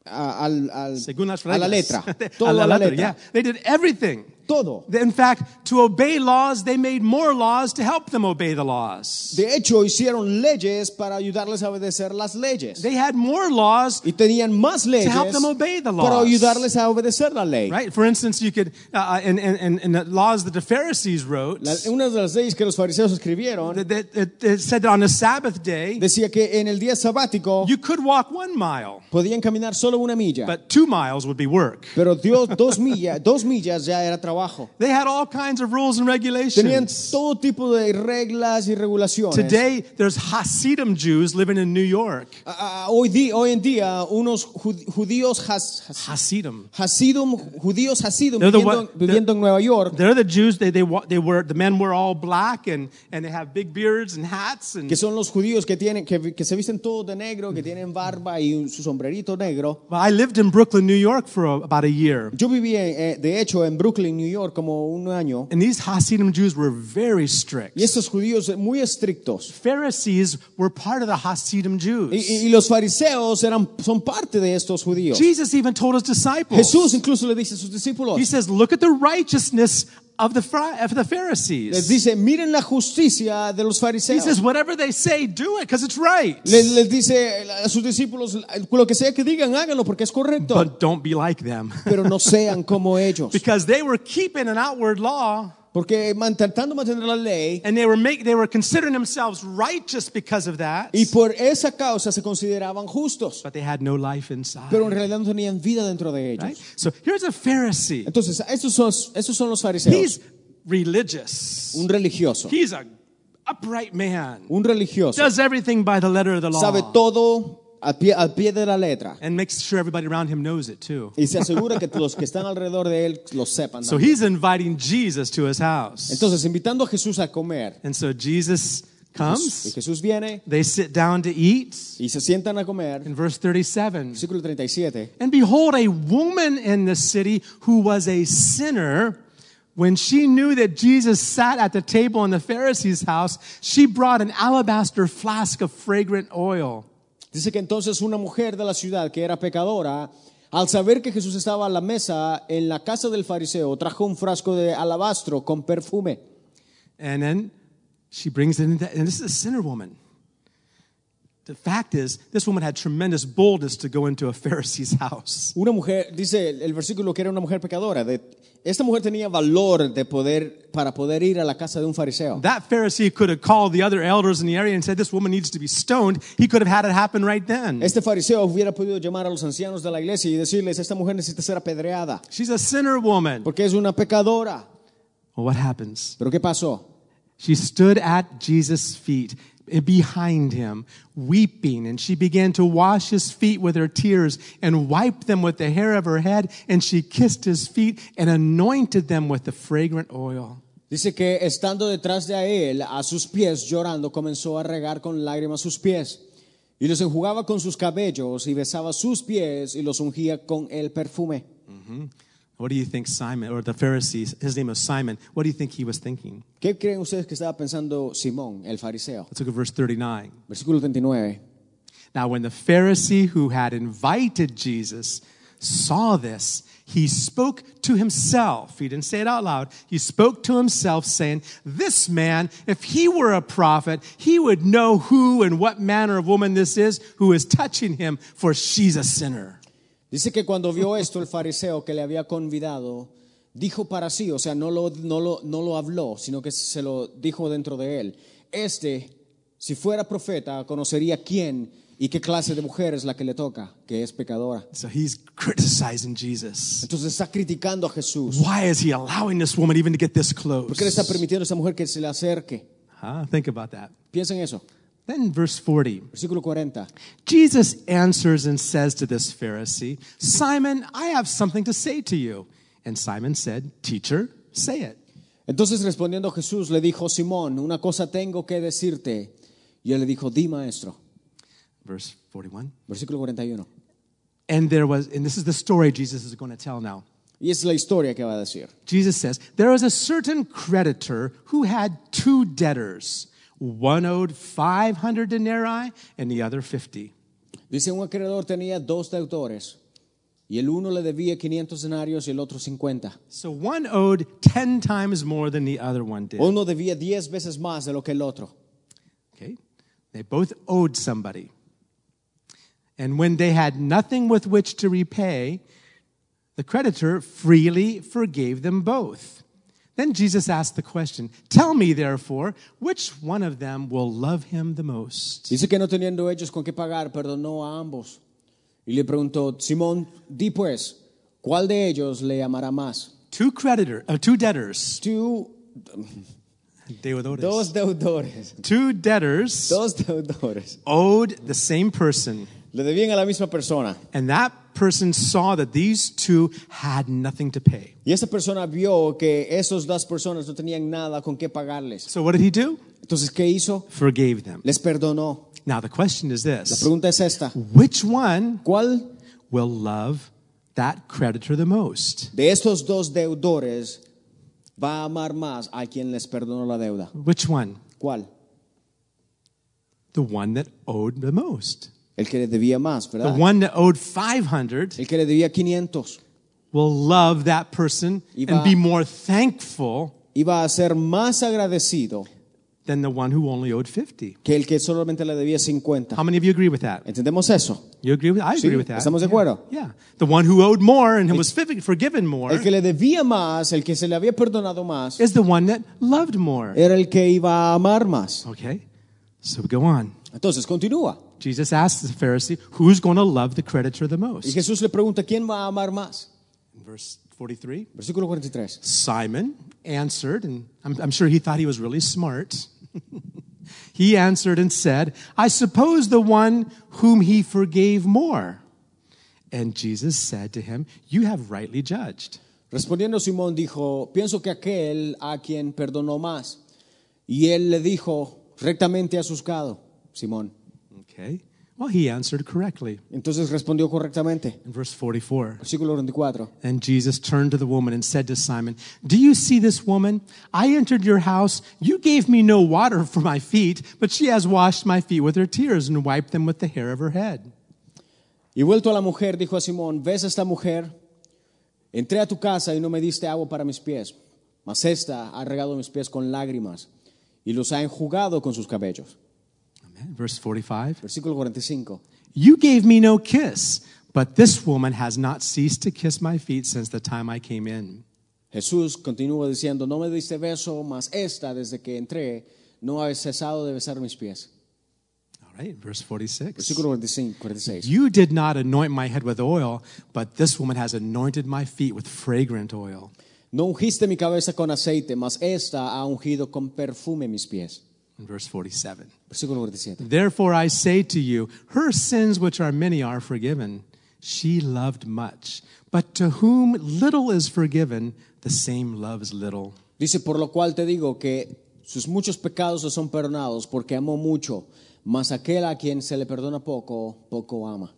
[SPEAKER 3] al- al-
[SPEAKER 2] Según las
[SPEAKER 3] a la
[SPEAKER 2] reglas.
[SPEAKER 3] letra. Todo
[SPEAKER 2] a la letra. yeah. They did everything.
[SPEAKER 3] Todo.
[SPEAKER 2] In fact, to obey laws, they made more laws to help them obey the laws.
[SPEAKER 3] De hecho, hicieron leyes para ayudarles a obedecer las leyes.
[SPEAKER 2] They had more laws,
[SPEAKER 3] Y tenían más leyes to
[SPEAKER 2] help them obey the
[SPEAKER 3] para
[SPEAKER 2] laws.
[SPEAKER 3] ayudarles a obedecer la ley.
[SPEAKER 2] right? For instance, you could, uh, in, in, in the laws that the Pharisees wrote,
[SPEAKER 3] La- una de las leyes que los fariseos escribieron
[SPEAKER 2] that, that, that, said that on the Sabbath day,
[SPEAKER 3] decía que en el día sabático
[SPEAKER 2] you could walk one mile,
[SPEAKER 3] podían caminar solo una milla,
[SPEAKER 2] but two miles would be work.
[SPEAKER 3] pero Dios dos millas, dos millas ya era trabajo.
[SPEAKER 2] They had all kinds of rules and
[SPEAKER 3] Tenían
[SPEAKER 2] regulations.
[SPEAKER 3] todo tipo de reglas y regulaciones.
[SPEAKER 2] Today, there's Hasidim Jews living in New York.
[SPEAKER 3] Ah, ah, hoy, di- hoy en día unos jud- judíos has- has-
[SPEAKER 2] Hasidim.
[SPEAKER 3] Hasidim, judíos Hasidim
[SPEAKER 2] They're the
[SPEAKER 3] viviendo,
[SPEAKER 2] one-
[SPEAKER 3] viviendo en Nueva York,
[SPEAKER 2] They're the Jews. They, they, they were, the men were all black and, and they have big beards and hats. And
[SPEAKER 3] que son los judíos que tienen que, que se visten todos de negro, que tienen barba y un- su sombrerito negro.
[SPEAKER 2] Well, I lived in Brooklyn, New York for a- about a year.
[SPEAKER 3] Yo viví, eh, de hecho, en Brooklyn, New York, como un año.
[SPEAKER 2] And these Hasidim Jews were very strict.
[SPEAKER 3] Y estos judíos muy estrictos.
[SPEAKER 2] Pharisees were part of the Hasidim Jews.
[SPEAKER 3] Y- y los fariseos eran, son parte de estos judíos.
[SPEAKER 2] Jesus even told his disciples.
[SPEAKER 3] Jesús incluso le dice a sus discípulos,
[SPEAKER 2] He says, look at the righteousness of the, of the
[SPEAKER 3] les
[SPEAKER 2] Pharisees.
[SPEAKER 3] dice, miren la justicia de los
[SPEAKER 2] He
[SPEAKER 3] fariseos.
[SPEAKER 2] says, whatever they say, do it because it's right.
[SPEAKER 3] Les, les dice a sus discípulos, lo que sea que digan, háganlo porque es correcto.
[SPEAKER 2] But don't be like them.
[SPEAKER 3] Pero no sean como ellos.
[SPEAKER 2] because they were keeping an outward law
[SPEAKER 3] Porque tratando de mantener la ley,
[SPEAKER 2] and they were make, they were considering themselves righteous because of that.
[SPEAKER 3] y por esa causa se consideraban justos.
[SPEAKER 2] But they had no life inside.
[SPEAKER 3] Pero en realidad no tenían vida dentro de ellos.
[SPEAKER 2] Right? So here's a Pharisee.
[SPEAKER 3] Entonces, estos son, estos son los fariseos.
[SPEAKER 2] He's religious.
[SPEAKER 3] Un religioso.
[SPEAKER 2] He's a upright man.
[SPEAKER 3] Un religioso.
[SPEAKER 2] Does everything by the letter of the law.
[SPEAKER 3] Sabe todo al pie, al pie de la letra.
[SPEAKER 2] And makes sure everybody around him knows it too.
[SPEAKER 3] Y se asegura que los que están alrededor de él lo sepan.
[SPEAKER 2] So
[SPEAKER 3] también.
[SPEAKER 2] he's inviting Jesus to his house.
[SPEAKER 3] Entonces, invitando a Jesús a comer.
[SPEAKER 2] And so Jesus
[SPEAKER 3] Y
[SPEAKER 2] comes.
[SPEAKER 3] Jesús viene
[SPEAKER 2] They sit down to eat.
[SPEAKER 3] y se sientan a comer.
[SPEAKER 2] In verse 37.
[SPEAKER 3] Versículo 37.
[SPEAKER 2] And behold, a woman in the city who was a sinner, when she knew that Jesus sat at the table in the Pharisee's house, she brought an alabaster flask of fragrant oil.
[SPEAKER 3] Dice que entonces una mujer de la ciudad que era pecadora, al saber que Jesús estaba a la mesa en la casa del fariseo, trajo un frasco de alabastro con perfume.
[SPEAKER 2] And then she brings it and this is a sinner woman. The fact is, this woman had tremendous boldness to go into a Pharisee's house.
[SPEAKER 3] Una mujer, dice el, versículo que era una mujer pecadora. De, esta mujer tenía valor de poder, para poder ir a la casa de un fariseo.
[SPEAKER 2] That Pharisee could have called the other elders in the area and said, This woman needs to be stoned. He could have had it happen right then.
[SPEAKER 3] Este fariseo hubiera podido llamar a los ancianos de la iglesia y decirles, esta mujer necesita ser apedreada,
[SPEAKER 2] She's a sinner woman.
[SPEAKER 3] porque es una pecadora.
[SPEAKER 2] Well, what happens?
[SPEAKER 3] Pero ¿qué pasó?
[SPEAKER 2] She stood at Jesus' feet behind him, weeping, and she began to wash his feet with her tears and wiped them with the hair of her head, and she kissed his feet and anointed them with the fragrant oil.
[SPEAKER 3] Dice que estando detrás de él, a sus pies, llorando, comenzó a regar con lágrimas sus pies. Y los enjugaba con sus cabellos y besaba sus pies y los ungía con el perfume.
[SPEAKER 2] What do you think Simon, or the Pharisees, his name was Simon, what do you think he was thinking?
[SPEAKER 3] ¿Qué creen ustedes que estaba pensando Simón, el fariseo?
[SPEAKER 2] Let's look at verse 39.
[SPEAKER 3] Versículo 39.
[SPEAKER 2] Now, when the Pharisee who had invited Jesus saw this, he spoke to himself. He didn't say it out loud. He spoke to himself, saying, This man, if he were a prophet, he would know who and what manner of woman this is who is touching him, for she's a sinner.
[SPEAKER 3] Dice que cuando vio esto el fariseo que le había convidado, dijo para sí, o sea, no lo, no lo, no lo habló, sino que se lo dijo dentro de él. Este, si fuera profeta, conocería quién y qué clase de mujer es la que le toca, que es pecadora.
[SPEAKER 2] So he's criticizing Jesus.
[SPEAKER 3] Entonces está criticando a Jesús.
[SPEAKER 2] Why is he allowing this woman even to get this close?
[SPEAKER 3] ¿Por qué le está permitiendo a esa mujer que se le acerque?
[SPEAKER 2] Huh? Think about that.
[SPEAKER 3] Piensen eso.
[SPEAKER 2] Then, verse 40.
[SPEAKER 3] Versículo 40.
[SPEAKER 2] Jesus answers and says to this Pharisee, Simon, I have something to say to you. And Simon said, Teacher, say it.
[SPEAKER 3] Entonces respondiendo Jesús le dijo, Simón, una cosa tengo que decirte. Y él le dijo, di maestro.
[SPEAKER 2] Verse 41.
[SPEAKER 3] Versículo 41.
[SPEAKER 2] And there was, and this is the story Jesus is going to tell now.
[SPEAKER 3] Y es la historia que va a decir.
[SPEAKER 2] Jesus says, There was a certain creditor who had two debtors. One owed 500 denarii and the other 50.
[SPEAKER 3] Dice, un acreedor tenía dos deudores. Y el uno le debía 500 denarios y el otro 50.
[SPEAKER 2] So one owed 10 times more than the other one did.
[SPEAKER 3] Uno debía 10 veces más de lo que el otro.
[SPEAKER 2] Okay? They both owed somebody. And when they had nothing with which to repay, the creditor freely forgave them both. Then Jesus asked the question Tell me, therefore, which one of them will love him the most?
[SPEAKER 3] Dice que no teniendo ellos con qué pagar, perdonó a ambos. Y le preguntó, Simón, di pues, ¿cuál de ellos le amará más?
[SPEAKER 2] Two creditor, uh, two debtors,
[SPEAKER 3] Tú,
[SPEAKER 2] deudores.
[SPEAKER 3] dos deudores.
[SPEAKER 2] two debtors
[SPEAKER 3] Dos deudores.
[SPEAKER 2] owed the same person,
[SPEAKER 3] Le debían a la misma persona.
[SPEAKER 2] and that person saw that these two had nothing to pay.
[SPEAKER 3] Y esa persona vio que esos dos personas no tenían nada con qué pagarles.
[SPEAKER 2] So what did he do?
[SPEAKER 3] Entonces, ¿qué hizo?
[SPEAKER 2] Forgave them.
[SPEAKER 3] Les perdonó.
[SPEAKER 2] Now the question is this.
[SPEAKER 3] La pregunta es esta.
[SPEAKER 2] which one
[SPEAKER 3] ¿Cuál
[SPEAKER 2] will love that creditor the most?
[SPEAKER 3] de estos dos deudores va a amar más a quien les perdonó la deuda?
[SPEAKER 2] Which one?
[SPEAKER 3] ¿Cuál?
[SPEAKER 2] The one that owed the most.
[SPEAKER 3] El que le debía más,
[SPEAKER 2] The
[SPEAKER 3] ¿verdad?
[SPEAKER 2] one that owed 500
[SPEAKER 3] El que le debía 500
[SPEAKER 2] will love that person and be more thankful
[SPEAKER 3] iba a ser más agradecido
[SPEAKER 2] than the one who only owed 50.
[SPEAKER 3] que el que solamente le debía 50.
[SPEAKER 2] How many of you agree with that?
[SPEAKER 3] ¿Entendemos eso?
[SPEAKER 2] You agree with I
[SPEAKER 3] Sí,
[SPEAKER 2] agree with that.
[SPEAKER 3] ¿estamos de acuerdo?
[SPEAKER 2] Yeah. The one who owed more and was forgiven- forgiven more
[SPEAKER 3] El que le debía más, el que se le había perdonado más,
[SPEAKER 2] is the one that loved more.
[SPEAKER 3] era el que iba a amar más.
[SPEAKER 2] Okay? So go on.
[SPEAKER 3] Entonces, continúa.
[SPEAKER 2] Jesus asks the Pharisee, who's going to love the creditor the
[SPEAKER 3] Y
[SPEAKER 2] most?
[SPEAKER 3] Jesús le pregunta, ¿quién va a amar más?
[SPEAKER 2] In verse 43.
[SPEAKER 3] Versículo 43.
[SPEAKER 2] Simon answered, and I'm, I'm sure he thought he was really smart. he answered and said, I suppose the one whom he forgave more. And Jesus said to him, You have rightly judged.
[SPEAKER 3] Respondiendo Simón dijo, pienso que aquel a quien perdonó más. Y él le dijo, rectamente has juzgado, Simón.
[SPEAKER 2] Okay. Well, he answered correctly.
[SPEAKER 3] Entonces respondió correctamente.
[SPEAKER 2] In verse 44.
[SPEAKER 3] Versículo 24.
[SPEAKER 2] And Jesus turned to the woman and said to Simon, Do you see this woman? I entered your house. You gave me no water for my feet, but she has washed my feet with her tears and wiped them with the hair of her head.
[SPEAKER 3] Y vuelto a la mujer, dijo a Simón, ¿ves esta mujer? Entré a tu casa y no me diste agua para mis pies, mas esta ha regado mis pies con lágrimas y los ha enjugado con sus cabellos.
[SPEAKER 2] Amen. Verse 45.
[SPEAKER 3] Versículo 45.
[SPEAKER 2] You gave me no kiss, but this woman has not ceased to kiss my feet since the time I came in.
[SPEAKER 3] Jesús continúa diciendo, no me diste beso, mas esta, desde que entré, no ha cesado de besar mis pies.
[SPEAKER 2] All right, verse 46.
[SPEAKER 3] 46.
[SPEAKER 2] You did not anoint my head with oil, but this woman has anointed my feet with fragrant oil.
[SPEAKER 3] No ungiste mi cabeza con aceite, mas esta ha ungido con perfume mis pies.
[SPEAKER 2] In verse 47.
[SPEAKER 3] Versículo 47.
[SPEAKER 2] Therefore I say to you, her sins, which are many, are forgiven. She loved much. But to whom little is forgiven, the same loves little.
[SPEAKER 3] Dice, por lo cual te digo que sus muchos pecados le son perdonados porque amó mucho, mas aquel a quien se le perdona poco, poco ama.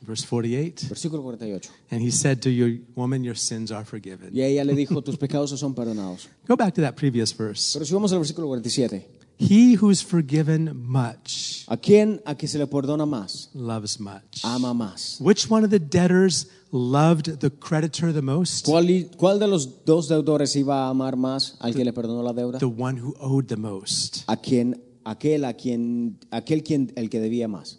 [SPEAKER 2] Verse 48.
[SPEAKER 3] versículo 48.
[SPEAKER 2] And he said to you, Woman, your sins are forgiven.
[SPEAKER 3] Y ella le dijo, tus pecados son perdonados.
[SPEAKER 2] Go back to that previous verse.
[SPEAKER 3] Pero si vamos al versículo 47,
[SPEAKER 2] He who's forgiven much
[SPEAKER 3] ¿a quién a quien se le perdona más?
[SPEAKER 2] loves much.
[SPEAKER 3] Ama más.
[SPEAKER 2] Which one of the debtors loved the creditor the most?
[SPEAKER 3] ¿Cuál, cuál de los dos deudores iba a amar más al que le perdonó la deuda?
[SPEAKER 2] The one who owed the most.
[SPEAKER 3] A quien, aquel a quien, aquel quien, el que debía más.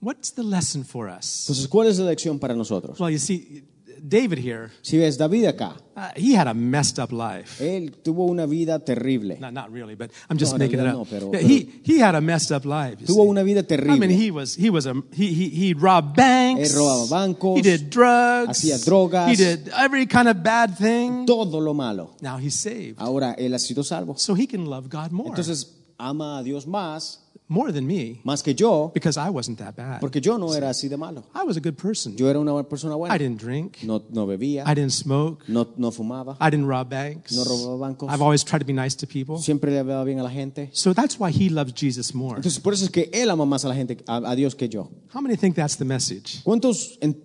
[SPEAKER 2] What's the lesson for us?
[SPEAKER 3] Entonces, ¿cuál es la lección para nosotros?
[SPEAKER 2] Well, you see, David here,
[SPEAKER 3] Si ves, David acá,
[SPEAKER 2] uh, he had a messed up life.
[SPEAKER 3] él tuvo una vida terrible.
[SPEAKER 2] Not, not really, but I'm just
[SPEAKER 3] No,
[SPEAKER 2] making it up.
[SPEAKER 3] no, pero-
[SPEAKER 2] Yeah, he, he had a messed up life.
[SPEAKER 3] Tuvo
[SPEAKER 2] see.
[SPEAKER 3] una vida
[SPEAKER 2] I mean, he was he was a he he he robbed banks.
[SPEAKER 3] Él robaba bancos,
[SPEAKER 2] He did drugs.
[SPEAKER 3] hacía drogas.
[SPEAKER 2] He did every kind of bad thing.
[SPEAKER 3] Todo lo malo.
[SPEAKER 2] Now he's saved,
[SPEAKER 3] Ahora él ha sido salvo.
[SPEAKER 2] so he can love God more,
[SPEAKER 3] Entonces, ama a Dios más,
[SPEAKER 2] more than me,
[SPEAKER 3] más que yo,
[SPEAKER 2] because I wasn't that bad.
[SPEAKER 3] porque yo no era así de malo.
[SPEAKER 2] I was a good person.
[SPEAKER 3] Yo era una persona buena.
[SPEAKER 2] I didn't drink.
[SPEAKER 3] No, no bebía,
[SPEAKER 2] I didn't smoke.
[SPEAKER 3] no, no fumaba,
[SPEAKER 2] I didn't rob banks.
[SPEAKER 3] no robaba bancos,
[SPEAKER 2] I've always tried to be nice to people.
[SPEAKER 3] siempre le hablaba bien a la gente.
[SPEAKER 2] So that's why he loves Jesus more.
[SPEAKER 3] Entonces, por eso es que él ama más a la gente, a, a Dios que yo.
[SPEAKER 2] How many think that's the message?
[SPEAKER 3] ¿Cuántos en-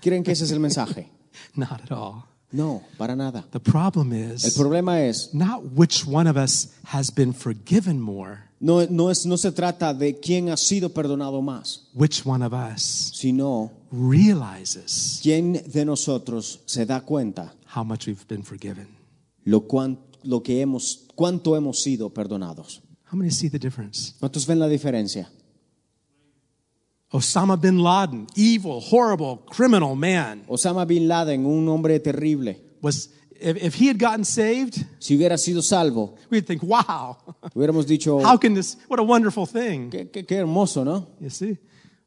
[SPEAKER 3] creen que ese es el mensaje?
[SPEAKER 2] Not at all.
[SPEAKER 3] No, para nada.
[SPEAKER 2] The problem
[SPEAKER 3] El
[SPEAKER 2] is
[SPEAKER 3] problema es,
[SPEAKER 2] not which one of us has been forgiven more,
[SPEAKER 3] no, no, es, no se trata de quién ha sido perdonado más,
[SPEAKER 2] which one of us
[SPEAKER 3] sino
[SPEAKER 2] realizes
[SPEAKER 3] quién de nosotros se da cuenta
[SPEAKER 2] how much we've been forgiven.
[SPEAKER 3] lo, cuan- lo que hemos, cuánto hemos sido perdonados.
[SPEAKER 2] How many see the difference?
[SPEAKER 3] ¿Cuántos ven la diferencia?
[SPEAKER 2] Osama bin Laden, evil, horrible, criminal man,
[SPEAKER 3] Osama Bin Laden, un hombre terrible,
[SPEAKER 2] was if, if he had gotten saved,
[SPEAKER 3] si hubiera sido salvo,
[SPEAKER 2] we'd think, wow,
[SPEAKER 3] hubiéramos dicho,
[SPEAKER 2] how can this, what a wonderful thing.
[SPEAKER 3] qué, qué- qué hermoso, ¿no?
[SPEAKER 2] You see?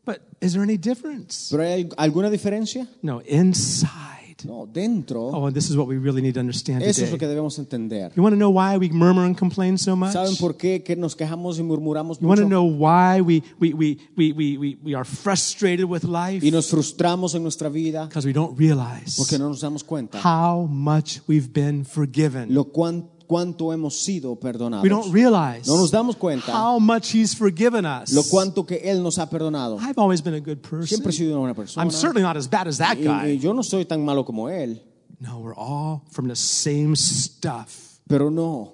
[SPEAKER 2] But is there any difference?
[SPEAKER 3] Pero ¿hay alguna diferencia?
[SPEAKER 2] No, inside.
[SPEAKER 3] No, dentro.
[SPEAKER 2] Oh, and this is what we really need to understand
[SPEAKER 3] Eso es lo
[SPEAKER 2] today.
[SPEAKER 3] que debemos entender.
[SPEAKER 2] You want to know why we murmur and complain so much?
[SPEAKER 3] ¿Saben por qué que nos quejamos y murmuramos
[SPEAKER 2] You want to know why we, we, we, we, we, we, are frustrated with life?
[SPEAKER 3] Y nos frustramos en nuestra vida
[SPEAKER 2] Because we don't realize
[SPEAKER 3] porque no nos damos cuenta
[SPEAKER 2] how much we've been forgiven.
[SPEAKER 3] lo cuán- cuánto hemos sido
[SPEAKER 2] We
[SPEAKER 3] perdonados.
[SPEAKER 2] don't realize
[SPEAKER 3] No nos damos cuenta
[SPEAKER 2] how much He's forgiven us.
[SPEAKER 3] lo cuánto que Él nos ha perdonado.
[SPEAKER 2] I've always been a good person.
[SPEAKER 3] Siempre he sido una buena persona.
[SPEAKER 2] I'm certainly not as bad as that
[SPEAKER 3] Y- y
[SPEAKER 2] guy.
[SPEAKER 3] yo no soy tan malo como Él,
[SPEAKER 2] No, we're all from the same stuff.
[SPEAKER 3] pero no.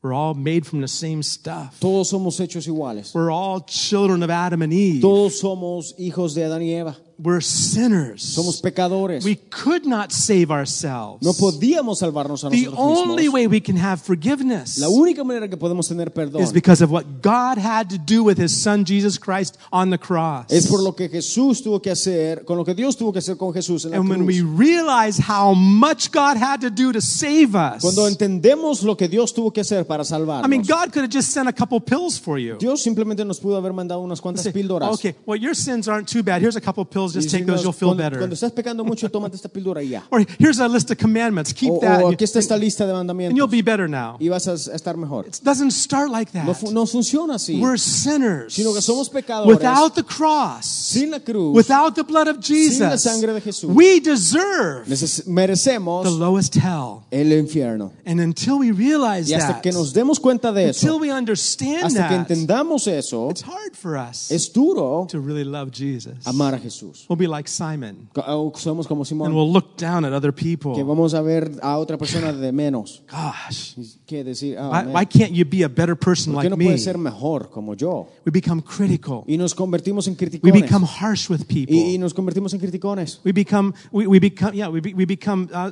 [SPEAKER 2] We're all made from the same stuff.
[SPEAKER 3] Todos somos hechos iguales.
[SPEAKER 2] We're all children of Adam and Eve.
[SPEAKER 3] Todos somos hijos de Adán y Eva.
[SPEAKER 2] We're sinners.
[SPEAKER 3] Somos pecadores.
[SPEAKER 2] We could not save ourselves.
[SPEAKER 3] No podíamos salvarnos a
[SPEAKER 2] The
[SPEAKER 3] nosotros
[SPEAKER 2] only way we can have forgiveness
[SPEAKER 3] La única manera que podemos tener perdón
[SPEAKER 2] is because of what God had to do with his son Jesus Christ on the cross.
[SPEAKER 3] es por lo que Jesús tuvo que hacer, con lo que Dios tuvo que hacer con Jesús en la
[SPEAKER 2] and when we realize how much God had to do to save us,
[SPEAKER 3] Cuando entendemos lo que Dios tuvo que hacer para salvarnos.
[SPEAKER 2] I mean, God could have just sent a couple pills for you.
[SPEAKER 3] Dios simplemente nos pudo haber mandado unas cuantas
[SPEAKER 2] Say,
[SPEAKER 3] píldoras.
[SPEAKER 2] okay, well, your sins aren't too bad. Here's a couple pills.
[SPEAKER 3] Y
[SPEAKER 2] Just take those. You'll feel
[SPEAKER 3] cuando,
[SPEAKER 2] better.
[SPEAKER 3] cuando estás pecando mucho, tómate esta píldora y ya.
[SPEAKER 2] Or here's a list of commandments. Keep
[SPEAKER 3] O,
[SPEAKER 2] that.
[SPEAKER 3] o
[SPEAKER 2] and
[SPEAKER 3] aquí está esta lista de
[SPEAKER 2] you'll be better now.
[SPEAKER 3] y vas a estar mejor.
[SPEAKER 2] It doesn't start like that.
[SPEAKER 3] No, no funciona así.
[SPEAKER 2] We're sinners.
[SPEAKER 3] Sino que somos pecadores.
[SPEAKER 2] Without the cross,
[SPEAKER 3] Sin la cruz,
[SPEAKER 2] without the blood of Jesus,
[SPEAKER 3] la sangre de Jesús.
[SPEAKER 2] we deserve the lowest hell.
[SPEAKER 3] el infierno.
[SPEAKER 2] And until we realize
[SPEAKER 3] Y hasta
[SPEAKER 2] that,
[SPEAKER 3] que nos demos cuenta de
[SPEAKER 2] until we understand
[SPEAKER 3] hasta que
[SPEAKER 2] that,
[SPEAKER 3] entendamos eso,
[SPEAKER 2] it's hard for us
[SPEAKER 3] es duro
[SPEAKER 2] to really love Jesus.
[SPEAKER 3] amar a Jesús.
[SPEAKER 2] We'll be like Simon,
[SPEAKER 3] o Somos como
[SPEAKER 2] and we'll look down at other
[SPEAKER 3] que
[SPEAKER 2] people.
[SPEAKER 3] vamos a ver a otra persona de menos.
[SPEAKER 2] Gosh,
[SPEAKER 3] ¿Qué decir? Ah,
[SPEAKER 2] why, why can't you be a better person
[SPEAKER 3] ¿Por qué
[SPEAKER 2] like
[SPEAKER 3] no
[SPEAKER 2] me?
[SPEAKER 3] puede ser mejor como yo?
[SPEAKER 2] We become critical.
[SPEAKER 3] Y nos convertimos en
[SPEAKER 2] We become harsh with people.
[SPEAKER 3] Y, y nos convertimos en criticones.
[SPEAKER 2] We become, we, we become, yeah, we, be, we become uh,